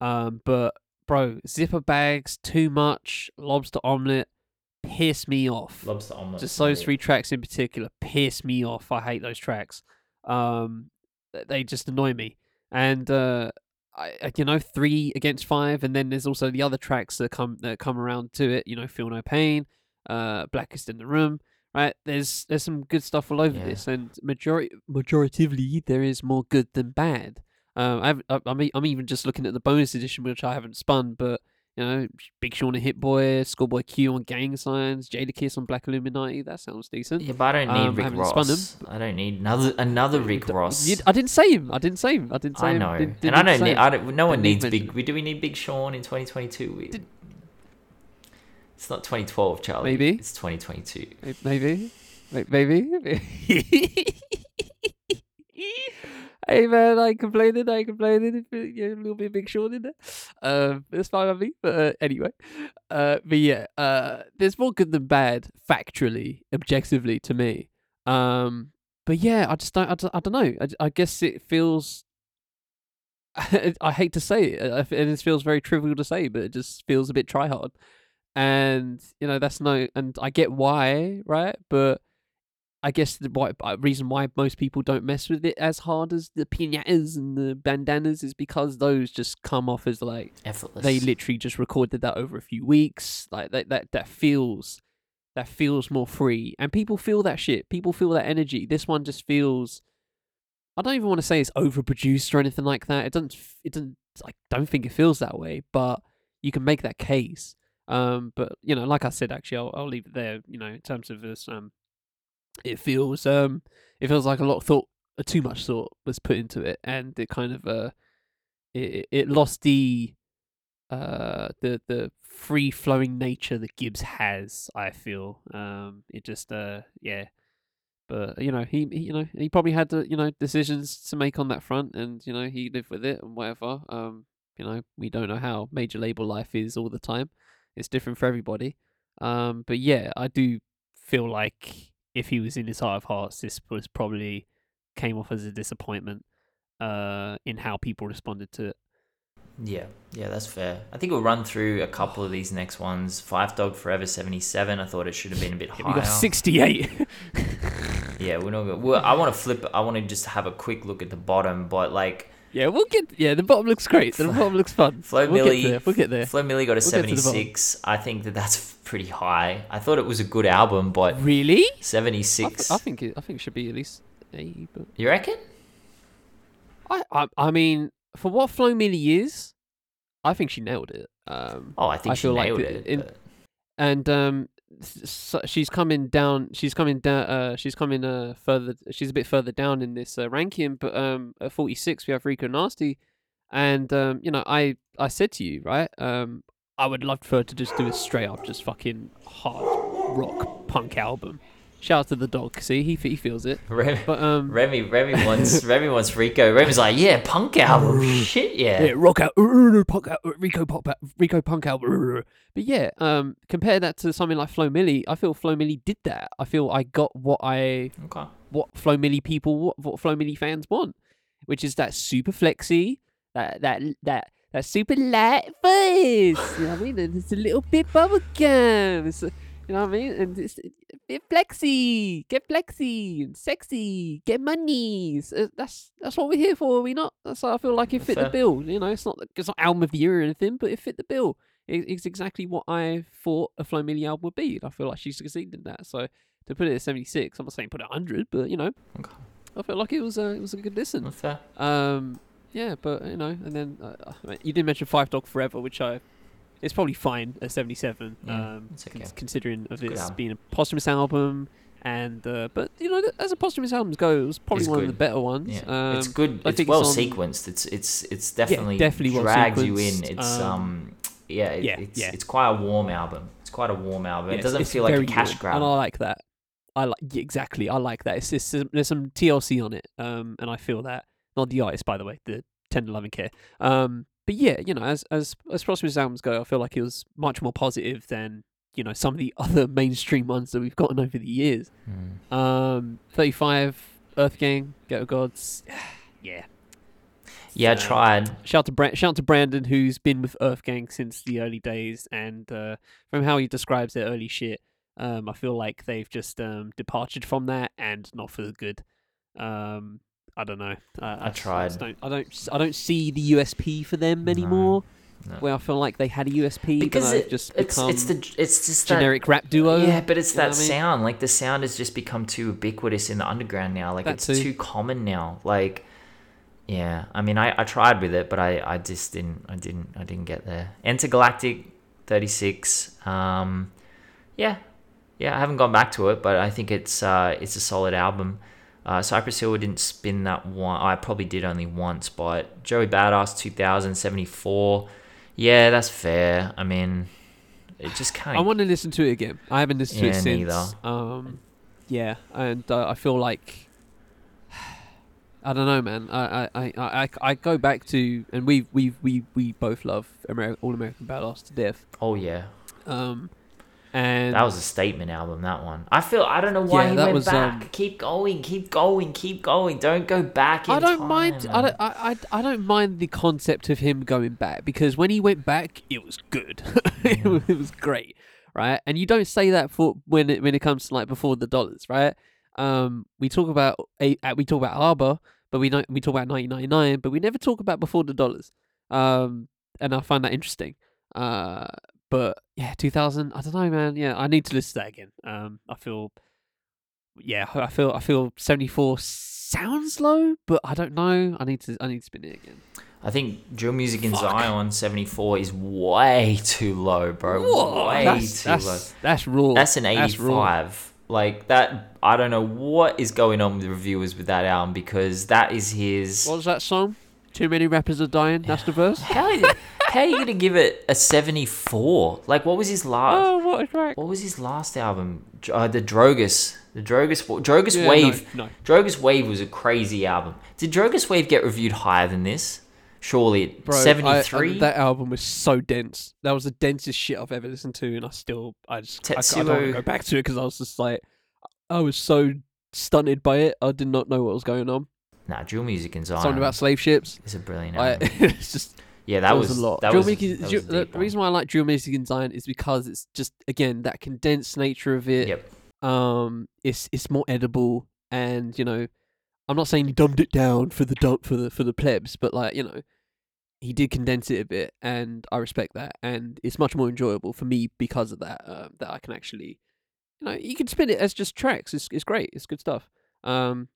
Um but bro, zipper bags, too much, lobster omelette, piss me off. Lobster omelet. Just those three tracks in particular piss me off. I hate those tracks. Um they just annoy me. And uh I, you know, three against five, and then there's also the other tracks that come that come around to it. You know, feel no pain, uh, blackest in the room, right? There's there's some good stuff all over Yeah. this, and majority majoritively there is more good than bad. Um, I've, I- I'm I'm even just looking at the bonus edition, which I haven't spun, but You know, Big Sean and Hit Boy, Schoolboy Q on Gang Signs, Jadakiss on Black Illuminati. That sounds decent. Yeah, but I don't need Um, Rick spun Ross. I don't need another another Rick Ross. I didn't say him. I didn't say him. I didn't say him. I him. know, Didn't- and I don't need. I don't. No one needs big. We do we need Big Sean in 2022? We, Did- it's not 2012, Charlie. Maybe. it's 2022. Maybe, May- maybe. hey man, I complaining. I. If it- a little bit Big Sean in there, um, it's fine with me. But uh, anyway, uh, but yeah, uh, there's more good than bad factually, objectively to me. Um, but yeah, I just don't. I, don't- I don't know. I, I guess it feels. I hate to say it, and it feels very trivial to say, but it just feels a bit try hard. And you know that's no, and I get why, right? But I guess the why, uh, reason why most people don't mess with it as hard as the pinatas and the bandanas is because those just come off as like Effortless. they literally just recorded that over a few weeks. Like that, that that feels that feels more free, and people feel that shit. People feel that energy. This one just feels. I don't even want to say it's overproduced or anything like that. It doesn't. It doesn't. I don't think it feels that way, but you can make that case. Um, but you know, like I said, actually, I'll, I'll leave it there. You know, in terms of this, um, it feels um, it feels like a lot of thought, uh, too much thought was put into it, and it kind of uh, it it lost the uh the the free flowing nature that Gibbs has. I feel um, it just uh, yeah. But you know he, he you know he probably had to, you know decisions to make on that front, and you know he lived with it and whatever. Um, you know we don't know how major label life is all the time. It's different for everybody. Um, but yeah, I do feel like if he was in his heart of hearts, this was probably came off as a disappointment uh, in how people responded to it. Yeah, yeah, that's fair. I think we'll run through a couple of these next ones. Five Dog Forever 77. I thought it should have been a bit higher. we got 68. Yeah, we're not. Gonna, well, I want to flip. I want to just have a quick look at the bottom, but like yeah, we'll get. Yeah, the bottom looks great. The bottom looks fun. Flo we'll Milli- get there. We'll get there. Flo Milli got a We'll get to the bottom. 76. I think that that's pretty high. I thought it was a good album, but Really? I, 76. th- I think it. I think it should be at least A. But you reckon? I, I, I mean, for what Flo Milli is, I think she nailed it. Um, Oh, I think I she like nailed the- it. in- but- and um, so she's coming down. She's coming down. Uh, she's coming uh further. She's a bit further down in this uh, ranking. But um, at forty six, we have Rico Nasty, and um, you know, I I said to you, right? Um, I would love for her to just do a straight up, just fucking hard rock punk album. Shout out to the dog. See, he he feels it. Remy, But um, Remy, Remy wants Remy wants Rico. Remy's like, yeah, punk album, shit, yeah. yeah, rock out, uh, punk out, uh, Rico pop out, Rico punk out. uh. But yeah, um, compare that to something like Flo Milli. I feel Flo Milli did that. I feel I got what I Okay. what Flo Milli people what, what Flo Milli fans want, which is that super flexy, that that that that super light voice. You know what I mean? And it's a little bit bubblegum. It's you know what I mean? And it's bit flexy, get flexy sexy, get money. So that's that's what we're here for. Are we not? That's why I feel like it fit Fair. the bill. You know, it's not it's not album of the year or anything, but it fit the bill. It, it's exactly what I thought a Flo Milli album would be. And I feel like she succeeded in that. So to put it at 76, I'm not saying put it at 100, but you know, Okay. I felt like it was a it was a good listen. Um, yeah, but you know, and then uh, you did mention Five Dog Forever, which I it's probably fine at 77. Yeah, um, it's con- okay. considering of good it being a posthumous album. And uh, but you know, as a posthumous albums go, it was probably It's one of the better ones. Yeah, Um, it's good. I It's think well it's on- sequenced. It's it's it's definitely definitely well drags you in. It's um, um yeah, it, yeah, it's yeah. it's quite a warm album. It's quite a warm album. yeah, it doesn't it's feel like a cash warm, grab. and I like that. I like exactly. I like that. It's just there's some TLC on it, um, and I feel that. Not the artist, by the way, the Tender Loving Care. Um, but yeah, you know, as as as Prosperous albums go, I feel like it was much more positive than you know some of the other mainstream ones that we've gotten over the years. Mm. Um, thirty five, Earth Gang, Ghetto Gods. yeah. Yeah, I Uh, tried. Shout out to shout to Brandon who's been with Earth Gang since the early days, and uh, from how he describes their early shit, um, I feel like they've just um, departed from that and not for the good. Um, I don't know. Uh, I just- tried. just don't, I don't. I don't see the USP for them anymore. no. Where I feel like they had a USP, Because but it, just it's it's the it's just that- generic rap duo. Yeah, but it's that what I mean? sound. Like the sound has just become too ubiquitous in the underground now. Like That it's too. too common now. Like yeah, I mean, I, I tried with it, but I, I just didn't, I didn't, I didn't get there. Intergalactic, thirty six. Um, yeah, yeah, I haven't gone back to it, but I think it's uh, it's a solid album. Uh, Cypress Hill didn't spin that one. I probably did only once, but Joey Badass 2074. Yeah, that's fair. I mean, it just can't. I want to listen to it again. I haven't listened to it since. neither. Um, yeah, and uh, I feel like I don't know, man. I I, I, I, I go back to and we we we we both love Ameri- All American Badass to death. Oh yeah, Um, and that was a statement album. That one. I feel. I don't know why Yeah, he that went was, back. um, keep going. Keep going. Keep going. Don't go back. In I don't time, mind. I don't. I, I, I don't mind the concept of him going back because when he went back, it was good. it, was, it was great, right? And you don't say that for when it when it comes to like before the dollars, right? Um, we talk about a uh, we talk about Arbor, but we don't we talk about 1999, but we never talk about before the dollars. Um, and I find that interesting. Uh, but yeah, 2000. I don't know, man. Yeah, I need to listen to that again. Um, I feel yeah, I feel I feel 74 sounds low, but I don't know. I need to I need to spin it again. I think drill music in Fuck. Zion '74 is way too low, bro. Whoa, way that's, too that's, low. That's raw. That's an That's 85. Like that. I don't know what is going on with the reviewers with that album because that is his. What was that song? Too many rappers are dying. That's the verse. How how are you gonna give it a 74? Like what was his last? Oh, what a track! What was his last album? Uh, the Drogas. The Drogas. Drogas Yeah, Wave. No, no. Drogas Wave was a crazy album. Did Drogas Wave get reviewed higher than this? Surely, Bro, I- I- seventy-three. that album was so dense. That was the densest shit I've ever listened to, and I still, I just, I, I don't want to go back to it because I was just like, I was so stunted by it. I did not know what was going on. nah, Drill Music in Zion Something about slave ships. It's a brilliant I, album. it's just yeah, that was, was, a lot. That drill was, that was drill- the, one. reason why I like drill music in Zion is because it's just again that condensed nature of it. Yep. Um, it's it's more edible, and you know, I'm not saying he dumbed it down for the dump for the for the plebs, but like you know, he did condense it a bit, and I respect that, and it's much more enjoyable for me because of that. Uh, that I can actually, you know, you can spin it as just tracks. It's it's great. It's good stuff. Um,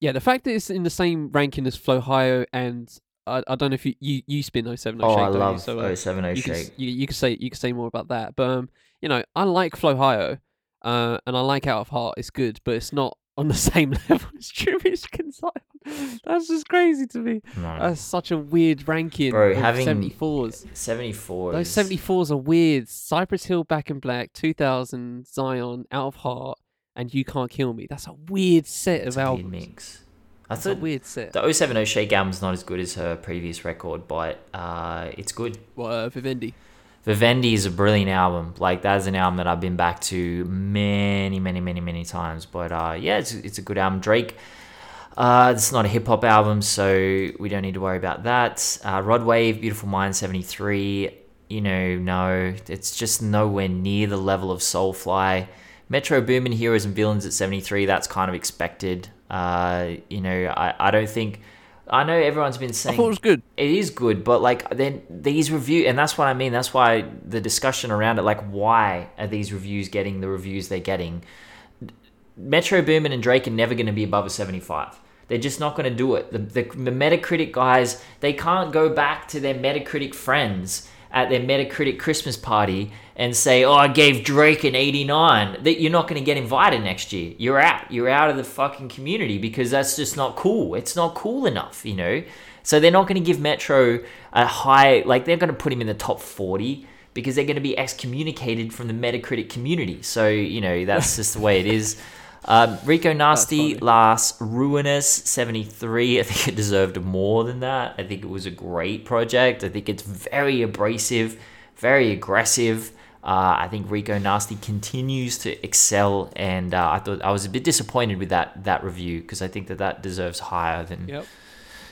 yeah, the fact that it's in the same ranking as Flohio and I, I don't know if you you, you spin 070 Oh, Shake, I you? love So, uh, 070 you Shake. you, you can say you can say more about that. But um, you know, I like Flohio, uh, and I like Out of Heart. It's good, but it's not on the same level as and Zion. That's just crazy to me. No, That's such a weird ranking. Bro, having 74s. 74. Those is- 74s are weird. Cypress Hill, Back in Black, 2000, Zion, Out of Heart, and You Can't Kill Me. That's a weird set of albums. mix. I That's a thought weird set. the 070 Shake album's not as good as her previous record, but uh, it's good. What, uh, Vivendi? Vivendi is a brilliant album. Like that's an album that I've been back to many, many, many, many times. But uh, yeah, it's it's a good album. Drake. Uh, it's not a hip hop album, so we don't need to worry about that. Uh, Rod Wave, Beautiful Mind, seventy three. You know, no, it's just nowhere near the level of Soulfly. Metro Boomin, Heroes and Villains at seventy three. That's kind of expected. Uh, you know, I, I don't think. I know everyone's been I saying thought it was good. it is good, but like then these review, and that's what I mean. That's why the discussion around it, like, why are these reviews getting the reviews they're getting? Metro Boomin and Drake are never going to be above a seventy-five. They're just not going to do it. The, the, the Metacritic guys, they can't go back to their Metacritic friends at their Metacritic Christmas party and say, "Oh, I gave Drake an 89." That you're not going to get invited next year. You're out. You're out of the fucking community because that's just not cool. It's not cool enough, you know. So they're not going to give Metro a high like they're going to put him in the top 40 because they're going to be excommunicated from the Metacritic community. So, you know, that's just the way it is. Um, Rico Nasty, Las Ruinas 73. I think it deserved more than that. I think it was a great project. I think it's very abrasive, very aggressive. Uh, I think Rico Nasty continues to excel, and uh, I thought I was a bit disappointed with that that review because I think that that deserves higher than Yep.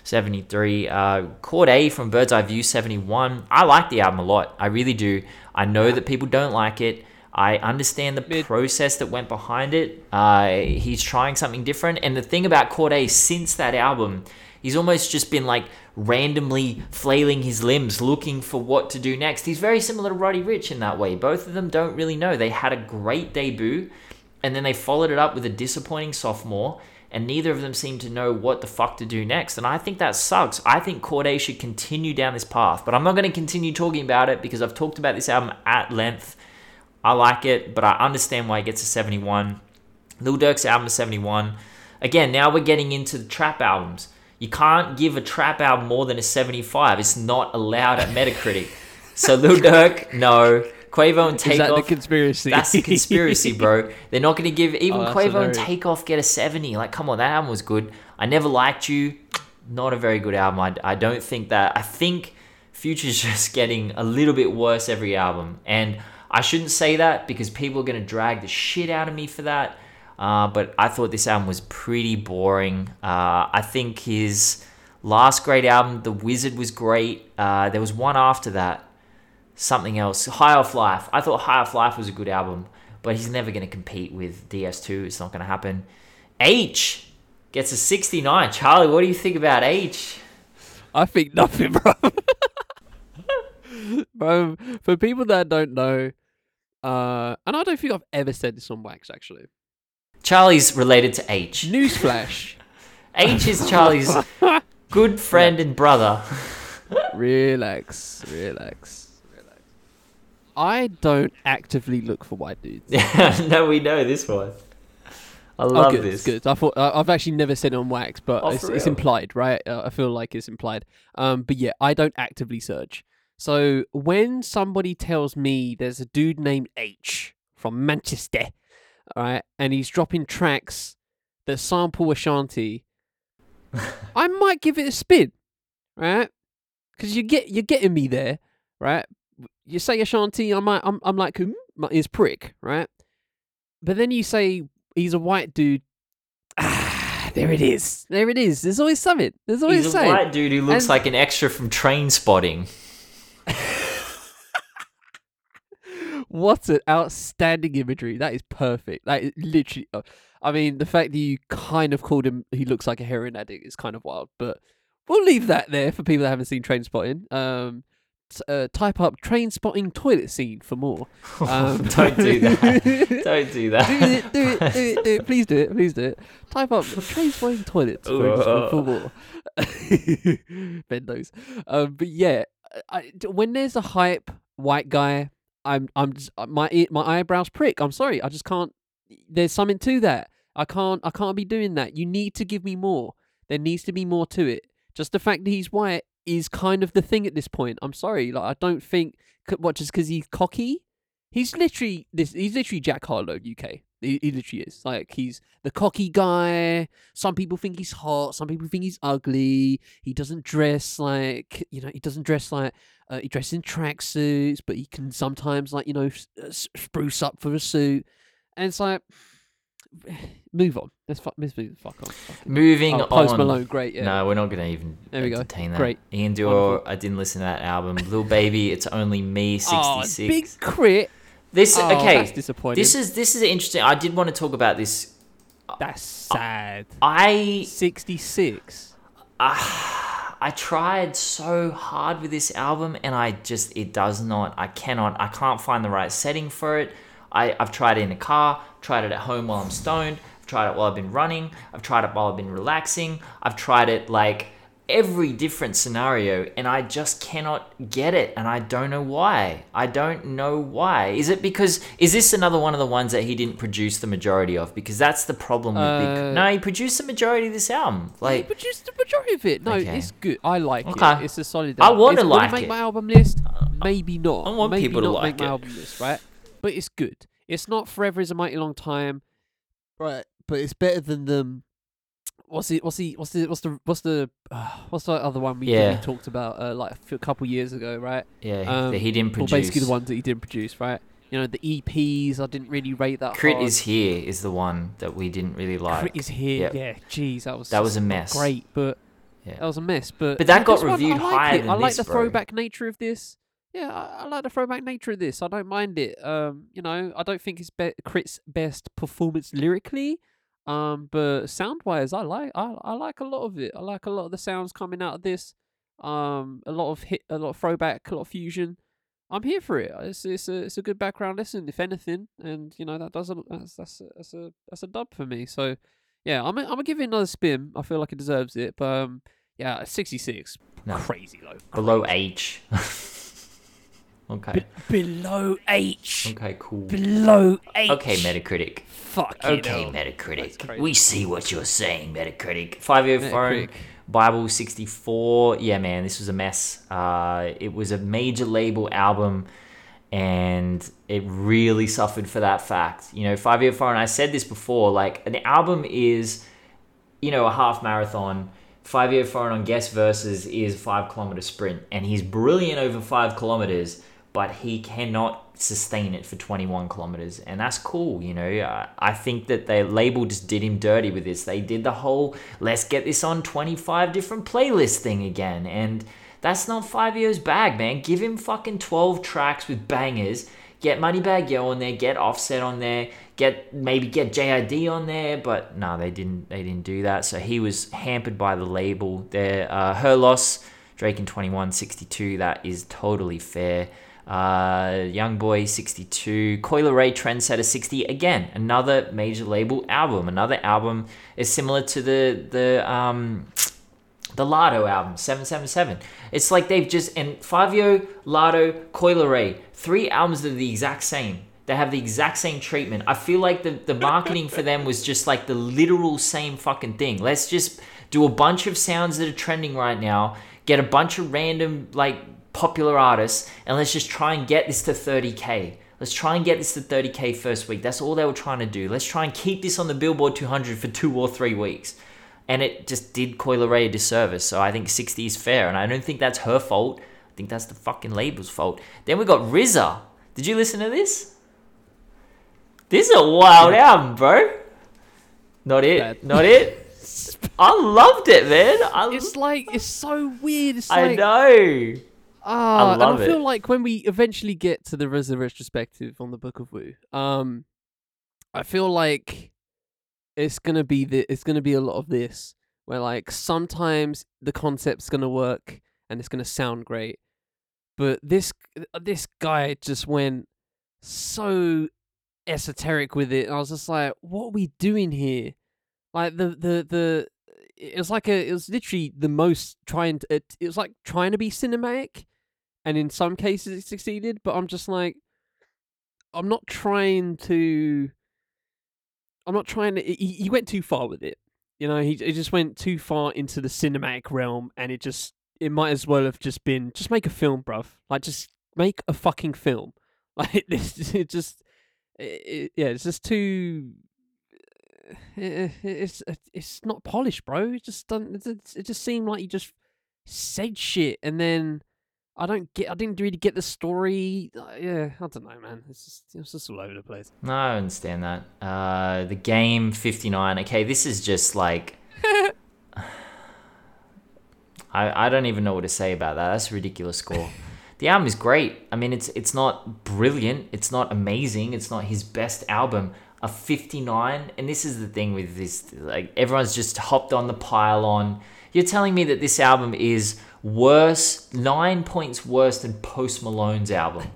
73. Uh, Cordae from Bird's Eye View 71. I like the album a lot. I really do. I know that people don't like it. I understand the Mid. process that went behind it. Uh, he's trying something different. And the thing about Cordae since that album, he's almost just been like randomly flailing his limbs looking for what to do next. He's very similar to Roddy Ricch in that way. Both of them don't really know. They had a great debut and then they followed it up with a disappointing sophomore and neither of them seem to know what the fuck to do next. And I think that sucks. I think Cordae should continue down this path, but I'm not going to continue talking about it because I've talked about this album at length. I like it, but I understand why it gets a 71. Lil Durk's album is 71. Again, now we're getting into the trap albums. You can't give a trap album more than a 75. It's not allowed at Metacritic. so Lil Durk, no. Quavo and Is that the conspiracy? That's the conspiracy, bro. They're not going to give even Oh, Quavo and. Takeoff get a 70. Like, come on, that album was good. I never liked you. Not a very good album. I, I don't think that. I think Future's just getting a little bit worse every album. And I shouldn't say that because people are going to drag the shit out of me for that. Uh, but I thought this album was pretty boring. Uh, I think his last great album, The Wizard, was great. Uh, there was one after that something else. High Off Life. I thought High Off Life was a good album, but he's never going to compete with DS2. It's not going to happen. Aitch gets a 69. Charlie, what do you think about Aitch? I think nothing, bro. bro, for people that don't know, uh, and I don't think I've ever said this on wax actually. Charlie's related to Aitch. Newsflash. Aitch is Charlie's good friend and brother. relax, relax, relax. I don't actively look for white dudes. Yeah, no, we know this one. I Oh, love good, this. good. I thought I've actually never said it on wax, but Oh, it's, it's implied, right? Uh, I feel like it's implied. Um, but yeah, I don't actively search. So when somebody tells me there's a dude named Aitch from Manchester, all right, and he's dropping tracks that sample Ashanti, I might give it a spin, right? Because you get you're getting me there, right? You say Ashanti, I might I'm I'm like hmm, is prick, right? But then you say he's a white dude. Ah, there it is. There it is. There's always something. There's always He's a something. white dude who looks And- like an extra from Trainspotting. What an outstanding imagery. That is perfect. That is literally. uh, I mean, the fact that you kind of called him, he looks like a heroin addict is kind of wild, but we'll leave that there for people that haven't seen Trainspotting. Um, t- uh, type up Trainspotting toilet scene for more. Um, Don't do that. Don't do do that. it, do it, do it, do it. Please do it, please do it. Type up trainspotting toilets for, for, for more. Bendos. Um, but yeah, I, when there's a hype white guy, I'm I'm just, uh, my my eyebrows prick. I'm sorry, I just can't. There's something to that. I can't I can't be doing that. You need to give me more. There needs to be more to it. Just the fact that he's white is kind of the thing at this point. I'm sorry, like I don't think what just because he's cocky. He's literally this. He's literally Jack Harlow, UK. He, he literally is. Like he's the cocky guy. Some people think he's hot. Some people think he's ugly. He doesn't dress like you know. He doesn't dress like. Uh, he dresses in tracksuits, but he can sometimes like you know s- uh, s- spruce up for a suit. And it's like, move on. Let's fuck. Let's move the fuck on. Moving Oh, Post on. Malone, great. Yeah. No, we're not going to even There we go. entertain that. Great. Ian Dior, I didn't listen to that album. Little Baby, It's Only Me, Oh, 66. big crit. this, Oh, okay, that's disappointing. this is this is interesting. I did want to talk about this. that's sad. I Sixty six. I tried so hard with this album and I just it does not I cannot I can't find the right setting for it. I, I've tried it in the car, tried it at home while I'm stoned, I've tried it while I've been running, I've tried it while I've been relaxing, I've tried it like every different scenario and I just cannot get it and I don't know why. I don't know why. Is it because is this another one of the ones that he didn't produce the majority of? Because that's the problem with Uh, big No, he produced the majority of this album. Like He Like produced the majority of it. No, Okay. it's good. I like Okay. it. It's a solid. I wanna Is it like make it. my album list. Maybe not. I want Maybe people to like make my it. album list, right? But it's good. It's not forever is a mighty long time, right? But it's better than them. What's it? What's the? What's the? What's the? What's the? Uh, what's the other one we, Yeah. we talked about uh, like a couple years ago, right? yeah, Um, that he didn't produce. basically the ones that he didn't produce, right? You know, the EPs I didn't really rate that. K.R.I.T. hard. is here is the one that we didn't really like. K.R.I.T. is here. Yep. Yeah, jeez, that was That was a mess. Great, but Yeah. that was a mess. But But that got this one, reviewed I like higher it. than I like this, the bro. throwback nature of this. Yeah, I, I like the throwback nature of this. I don't mind it. Um, you know, I don't think it's be- K.R.I.T.'s best performance lyrically. Um, but sound wise, I like I, I like a lot of it. I like a lot of the sounds coming out of this. Um, a lot of hit, a lot of throwback, a lot of fusion. I'm here for it. It's it's a it's a good background listen, if anything, and you know that does a that's that's a, that's a that's a dub for me. So, yeah, I'm I'm gonna give it another spin. I feel like it deserves it, but um, yeah, 66, No. crazy low. Below Aitch. okay. below Aitch. Okay, cool. Below Aitch. Okay, Metacritic. Fuck Okay, you know. Metacritic. We see what you're saying, Metacritic. Fivio Foreign, Bible 64. Yeah, man, this was a mess. Uh, it was a major label album, and it really suffered for that fact. You know, Fivio Foreign, I said this before, like, an album is, you know, a half marathon. Fivio Foreign on Guest Versus is a five kilometer sprint, and he's brilliant over five kilometers, but he cannot sustain it for 21 kilometers, and that's cool. You know, I, I think that the label just did him dirty with this. They did the whole let's get this on 25 different playlist thing again, and that's not Fivio's bag, man. Give him fucking 12 tracks with bangers. Get Moneybagg Yo on there, get Offset on there, get maybe get JID on there, but no, they didn't. They didn't do that. So he was hampered by the label. There, uh, her loss, Drake in 21, 62. That is totally fair. Uh, Young Boy 62, Coi Leray Trendsetter 60. Again, another major label album. Another album is similar to the the um the Latto album, 777. It's like they've just, and Fivio, Latto, Coi Leray, three albums that are the exact same. They have the exact same treatment. I feel like the, the marketing for them was just like the literal same fucking thing. Let's just do a bunch of sounds that are trending right now, get a bunch of random, like, popular artists, and let's just try and get this to 30k. Let's try and get this to 30k first week. That's all they were trying to do. Let's try and keep this on the Billboard 200 for two or three weeks and it just did Coi Leray a disservice. So I think 60 is fair, and I don't think that's her fault. I think that's the fucking label's fault. Then we got RZA. Did you listen to this? This is a wild album, bro. Not it. Bad. Not it. I loved it, man. I, It's like it's so weird. It's I like know. Ah, and love I feel it. like when we eventually get to the RZA retrospective on the Book of Wu, um, I feel like it's gonna be the it's gonna be a lot of this where like sometimes the concept's gonna work and it's gonna sound great, but this this guy just went so esoteric with it. and I was just like, what are we doing here? Like the the the it was like a it was literally the most trying to it, it was like trying to be cinematic and in some cases it succeeded but i'm just like i'm not trying to i'm not trying to he, he went too far with it you know he, he just went too far into the cinematic realm and it just it might as well have just been just make a film bruv like just make a fucking film like this it just it, yeah it's just too eh, eh, it, it's it's not polished, bro. It just doesn't. It just seemed like you just said shit, and then I don't get. I didn't really get the story. Uh, yeah, I don't know, man. It's just it's just all over the place. No, I understand that. Uh, the game 59. Okay, this is just like. I, I don't even know what to say about that. That's a ridiculous score. the album is great. I mean, it's it's not brilliant. It's not amazing. It's not his best album. A 59, and this is the thing with this. Like everyone's just hopped on the pile-on. You're telling me that this album is worse, nine points worse than Post Malone's album.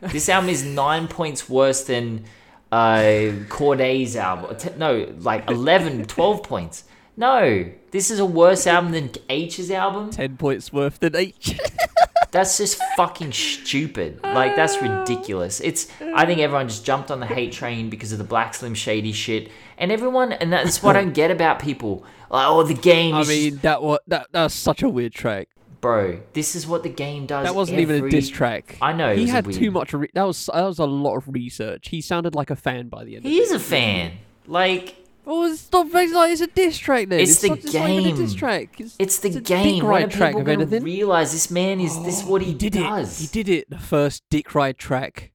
This album is nine points worse than uh, Cordae's album. No, like 11, 12 points. No, this is a worse album than Aitch's album. Ten points worse than Aitch. That's just fucking stupid. Like that's ridiculous. It's I think everyone just jumped on the hate train because of the Black Slim Shady shit, and everyone and that's what I don't get about people. Like, oh, the game. I mean, that was that that was such a weird track. bro, this is what the game does. That wasn't even a every- diss track. I know, he had weird- too much. Re- that was that was a lot of research. He sounded like a fan by the end. He is a fan. Like Oh, it's not very like it's a diss track then. It's the not, not even a diss game. track. It's, it's the it's game. Dick ride track of anything. realize this man is this is what he, did does? it. He did it. The first Dick Ride track.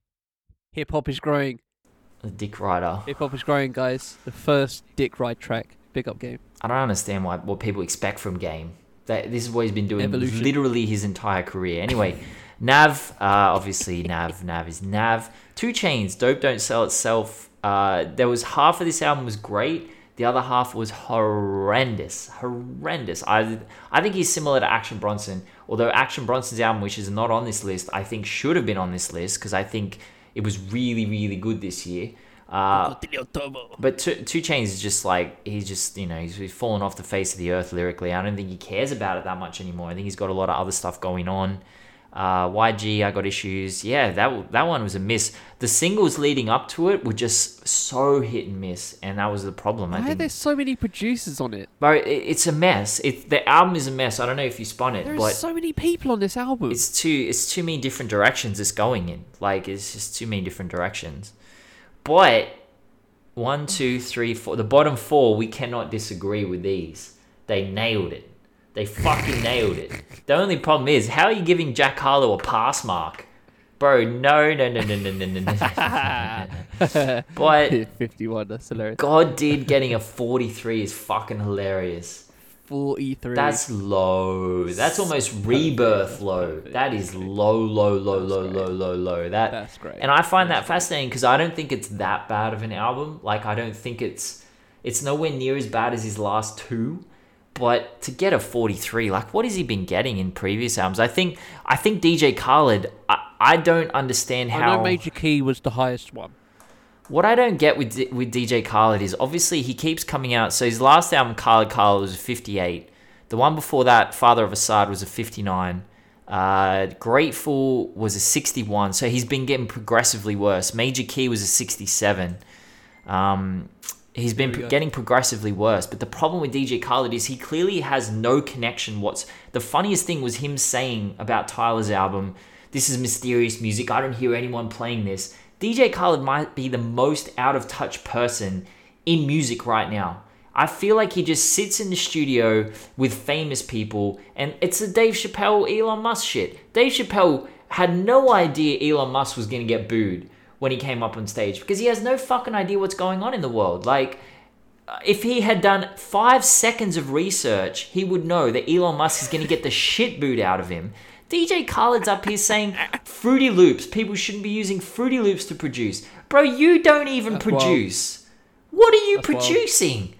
Hip hop is growing. The Dick Rider. Hip hop is growing, guys. The first Dick Ride track. Big up game. I don't understand why what people expect from Game. That this is what he's been doing Evolution. literally his entire career. Anyway, Nav, uh, obviously Nav, Nav is Nav. Two Chainz, Dope Don't Sell Itself. Uh, there was half of this album was great. The other half was horrendous, horrendous. I I think he's similar to Action Bronson. Although Action Bronson's album, which is not on this list, I think should have been on this list because I think it was really really good this year. Uh, but two, two Chainz is just like he's just you know he's, he's fallen off the face of the earth lyrically. I don't think he cares about it that much anymore. I think he's got a lot of other stuff going on. Uh, YG, I got issues. Yeah, that that one was a miss. The singles leading up to it were just so hit and miss, and that was the problem. I Why are think. there so many producers on it? Bro, it, it's a mess. It, the album is a mess. I don't know if you spun it, There's but so many people on this album. it's too it's too many different directions it's going in. Like it's just too many different directions. But one, two, three, four. The bottom four, we cannot disagree with these. They nailed it. They fucking nailed it. The only problem is, how are you giving Jack Harlow a pass mark? Bro, no, no, no, no, no, no, no, no. but 51, that's hilarious. God did getting a 43 is fucking hilarious. 43. That's low. That's almost rebirth low. That is low, low, low, low, low, low, low. That That's great. and I find that fascinating because I don't think it's that bad of an album. Like I don't think it's it's nowhere near as bad as his last two. But to get a 43, like what has he been getting in previous albums? I think I think DJ Khaled. I, I don't understand I how know Major Key was the highest one. what I don't get with with DJ Khaled is obviously he keeps coming out. So his last album, Khaled Khaled, was a 58. The one before that, Father of Asahd, was a 59. Uh, Grateful was a 61. So he's been getting progressively worse. Major Key was a 67. Um, he's been pro- getting progressively worse. But the problem with DJ Khaled is he clearly has no connection. What's the funniest thing was him saying about Tyler's album, "This is mysterious music. I don't hear anyone playing this." DJ Khaled might be the most out of touch person in music right now. I feel like he just sits in the studio with famous people, and it's a Dave Chappelle, Elon Musk shit. Dave Chappelle had no idea Elon Musk was going to get booed when he came up on stage because he has no fucking idea what's going on in the world. Like, if he had done five seconds of research, he would know that Elon Musk is going to get the shit boot out of him. DJ Khaled's up here saying Fruity Loops. People shouldn't be using Fruity Loops to produce. Bro, you don't even That's wild. produce. What are you That's wild. producing?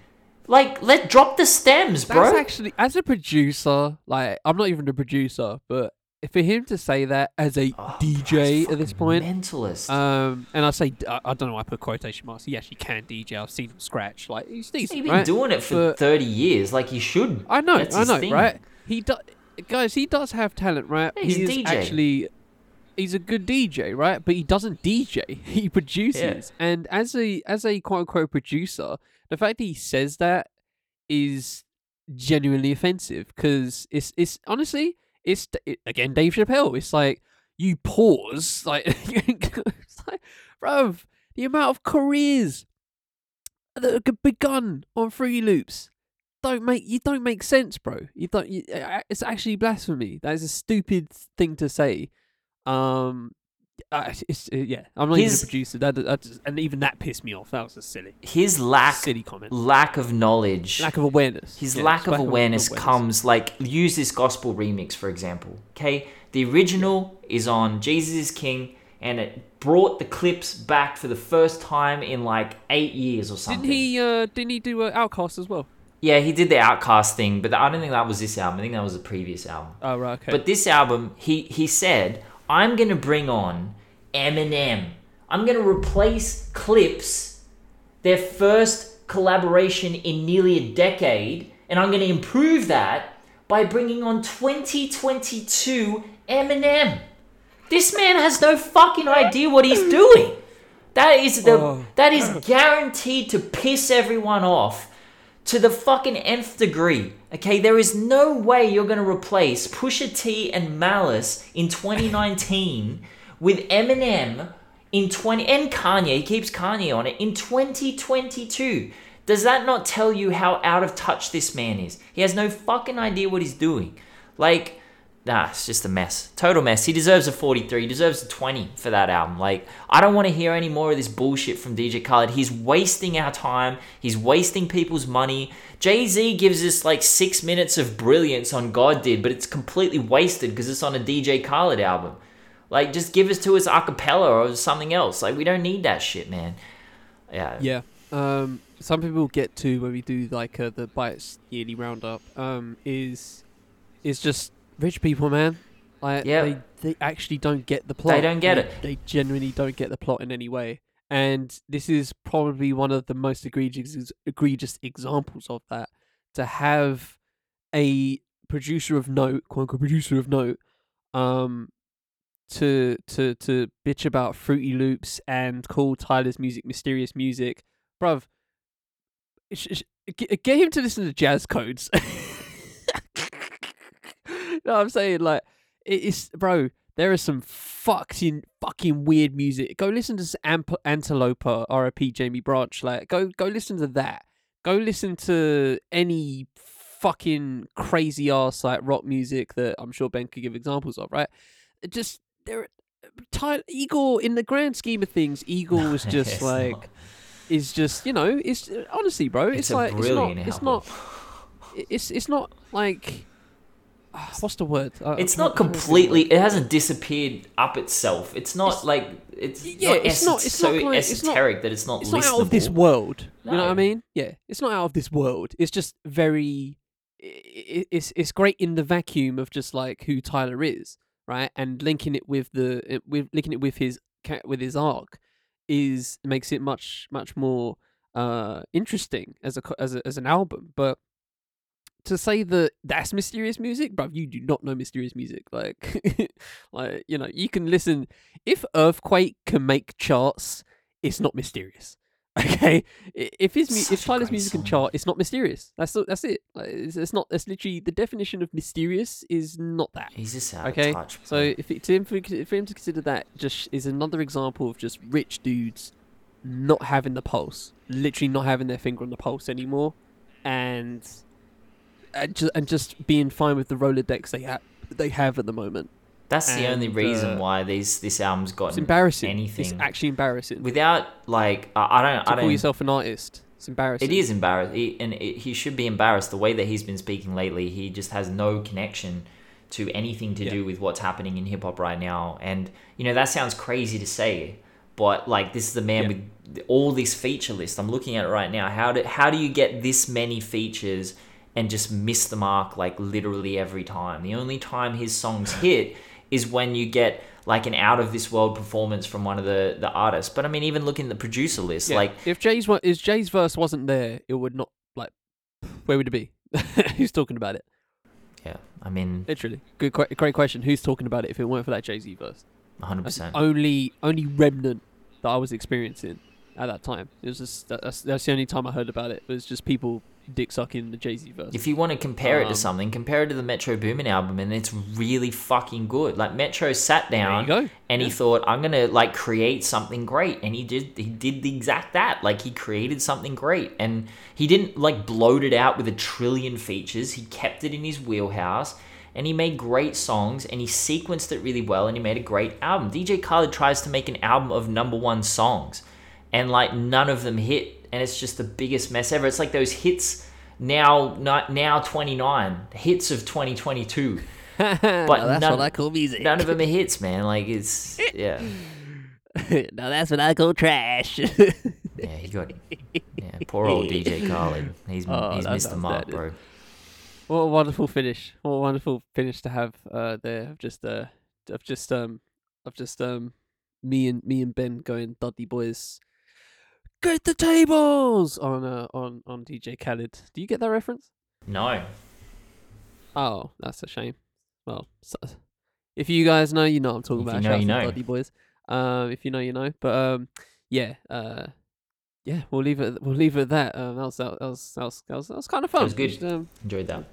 Like, let drop the stems, bro. That's actually, as a producer, like, I'm not even a producer, but for him to say that as a Oh, DJ at this point, mentalist. um, and I say, I, I don't know why I put quotation marks. He actually can DJ. I've seen him scratch. Like, he's decent, He's been right? doing it for But- 30 years. Like, he should. I know, That's I know, thing. right? He does, guys. He does have talent, right? Yeah, he's he is actually, he's a good DJ, right? But he doesn't DJ. He produces, and as a as a quote unquote producer, the fact that he says that is genuinely offensive because it's it's honestly it's it, again Dave Chappelle. It's like you pause, like, it's like, bruv, the amount of careers that have begun on free loops don't make you don't make sense, bro. You don't. You, it's actually blasphemy. That is a stupid thing to say. Um, uh, it's uh, yeah. I'm not His- even a producer. That, that just, and even that pissed me off. That was a silly, His lack, silly comment. lack of knowledge. Lack of awareness. His Yeah, lack of awareness comes like use this gospel remix for example. Okay, the original is on Jesus is King, and it brought the Clipse back for the first time in like eight years or something. Didn't he? Uh, didn't he do uh, OutKast as well? Yeah, he did the OutKast thing, but I don't think that was this album. I think that was the previous album. Oh right, okay. But this album, he he said, I'm gonna bring on Eminem. I'm gonna replace Clipse, their first collaboration in nearly a decade, and I'm gonna improve that by bringing on 2022 Eminem. This man has no fucking idea what he's doing. That is the Oh. that is guaranteed to piss everyone off to the fucking nth degree. Okay, there is no way you're gonna replace Pusha T and Malice in 2019 with Eminem in 20 and Kanye. He keeps Kanye on it in 2022. Does that not tell you how out of touch this man is? He has no fucking idea what he's doing. Like, nah, it's just a mess. Total mess. He deserves a 43. He deserves a 20 for that album. Like, I don't want to hear any more of this bullshit from DJ Khaled. He's wasting our time. He's wasting people's money. Jay Z gives us like six minutes of brilliance on God Did, but it's completely wasted because it's on a DJ Khaled album. Like, just give us to us a cappella or something else. Like, we don't need that shit, man. Yeah. Yeah. Um, some people get to when we do like uh, the bites yearly roundup. Um, is is just rich people, man. Like Yeah. they they actually don't get the plot. They don't get They- it. They genuinely don't get the plot in any way. and this is probably one of the most egregious egregious examples of that. To have a producer of note, quote unquote producer of note, um, to to to bitch about Fruity Loops and call Tyler's music mysterious music, bruv. sh- sh- Get get him to listen to jazz codes. no, I'm saying like it is, bro. There is some fucking fucking weird music. Go listen to Amp- Anteloper, R.I.P. Jamie Branch. Like, go go listen to that. Go listen to any fucking crazy ass like rock music that I'm sure Ben could give examples of. Right? Just there. Ty- Igor, in the grand scheme of things, Igor was just It's like not. is just you know it's honestly bro it's, It's, like it's not it's not it's it's not like what's the word Uh, It's not completely. It hasn't disappeared up itself. It's not It's- like it's Yeah, not it's es- not- it's so not like- it's not- esoteric that it's not. it's not out of this listenable. world you know what i mean yeah it's not out of this world it's just very it's it's great in the vacuum of just like who tyler is right and linking it with the with linking it with his with his arc is makes it much much more uh interesting as a as a, as an album but to say that that's mysterious music, bruv, you do not know mysterious music. Like, like you know, you can listen. If Earthquake can make charts, it's not mysterious. Okay, if his mu- if Tyler's music can chart, it's not mysterious. That's that's it. Like, it's, it's not. That's literally the definition of mysterious is not that. He's just out Okay, of touch. So if it, to him, for, for him to consider that just is another example of just rich dudes not having the pulse, literally not having their finger on the pulse anymore, and and just, and just being fine with the Rolodex they have they have at the moment. that's the only reason uh, why these this album's got embarrassing. anything It's actually embarrassing. without like I, I don't to I call don't. yourself an artist, it's embarrassing. It is embarrassed, he, and it, he should be embarrassed. The way that he's been speaking lately, he just has no connection to anything to Yeah. do with what's happening in hip hop right now. And you know that sounds crazy to say, but like this is the man Yeah. with all this feature list. I'm looking at it right now. How do how do you get this many features and just miss the mark like literally every time? The only time his songs hit is when you get like an out of this world performance from one of the the artists. But I mean, even looking at the producer list, Yeah. like if Jay's if Jay's verse wasn't there, it would not like. Where would it be? Who's talking about it? yeah, I mean, Literally, good, great question. Who's talking about it if it weren't for that Jay Z verse? One hundred percent. only only remnant that I was experiencing at that time. It was just that's that's the only time I heard about it. It was just people dick sucking the Jay Z verse. If you want to compare it Um, to something, compare it to the Metro Boomin album, and it's really fucking good. Like Metro sat down and he thought, "I'm gonna like create something great," and he did. He did the exact that. Like he created something great, and he didn't like bloat it out with a trillion features. He kept it in his wheelhouse. And he made great songs and he sequenced it really well and he made a great album. DJ Khaled tries to make an album of number one songs and like none of them hit and it's just the biggest mess ever. It's like those hits now not now 29 hits of 2022 but that's that's none- what I call music. none of them are hits man like it's yeah now that's what I call trash. yeah he got yeah poor old dj khaled he's, Oh, he's that missed the mark bro what a wonderful finish! What a wonderful finish to have uh, there. Of just uh, of just um, of just um, me and me and Ben going Dudley Boyz. Get the tables on uh, on on DJ Khaled. Do you get that reference? no Oh, that's a shame. Well, so, if you guys know, you know what I'm talking If you about. know, you know. Boys. Um, if you know, you know. But um, yeah, uh, yeah, we'll leave it. We'll leave it at that. Um, that was that was that was that was, that was kind of fun. It was good. should, um, enjoyed that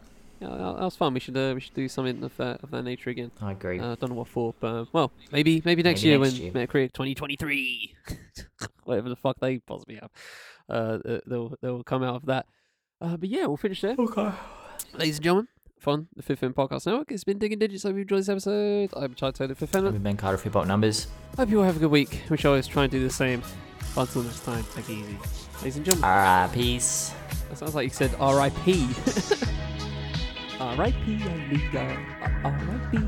yeah, that that was fun. We should uh, we should do something of that of that nature again. i agree Uh, don't know what for, but uh, well, maybe maybe next Maybe year next when year. Metacritic 2023, whatever the fuck they possibly have, uh, they'll they'll come out of that. Uh, but yeah, we'll finish there. okay Ladies and gentlemen, fun. The Fifth M Podcast Network. It's been digging digits. I Hope you enjoyed this episode. I'm Chad Taylor, Fifth M. i've been ben carter of hip numbers Hope you all have a good week. We shall always try and do the same. Until next time, take it easy. Ladies and gentlemen, all right peace that sounds like you said R.I.P. R.I.P. Amiga. R.I.P.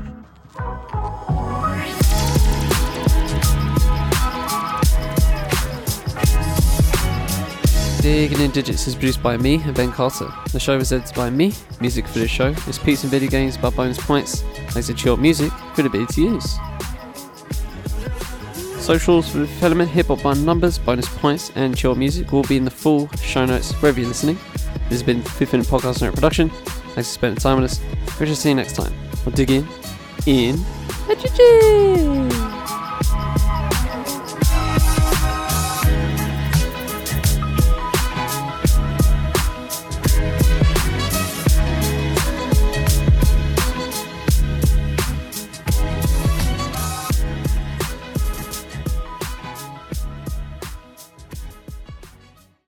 Digging in Digits is produced by me and Ben Carter. The show is edited by me. Music for the show is Peace and Video Games by Bonus Points. Makes it short music for the ability to use. Socials for Element, Hip Hop by Numbers, Bonus Points, and Chill Music will be in the full show notes wherever you're listening. This has been Fifth Element Podcast Note Production. Thanks for spending time with us. We shall see you next time. We'll dig in in. Literature.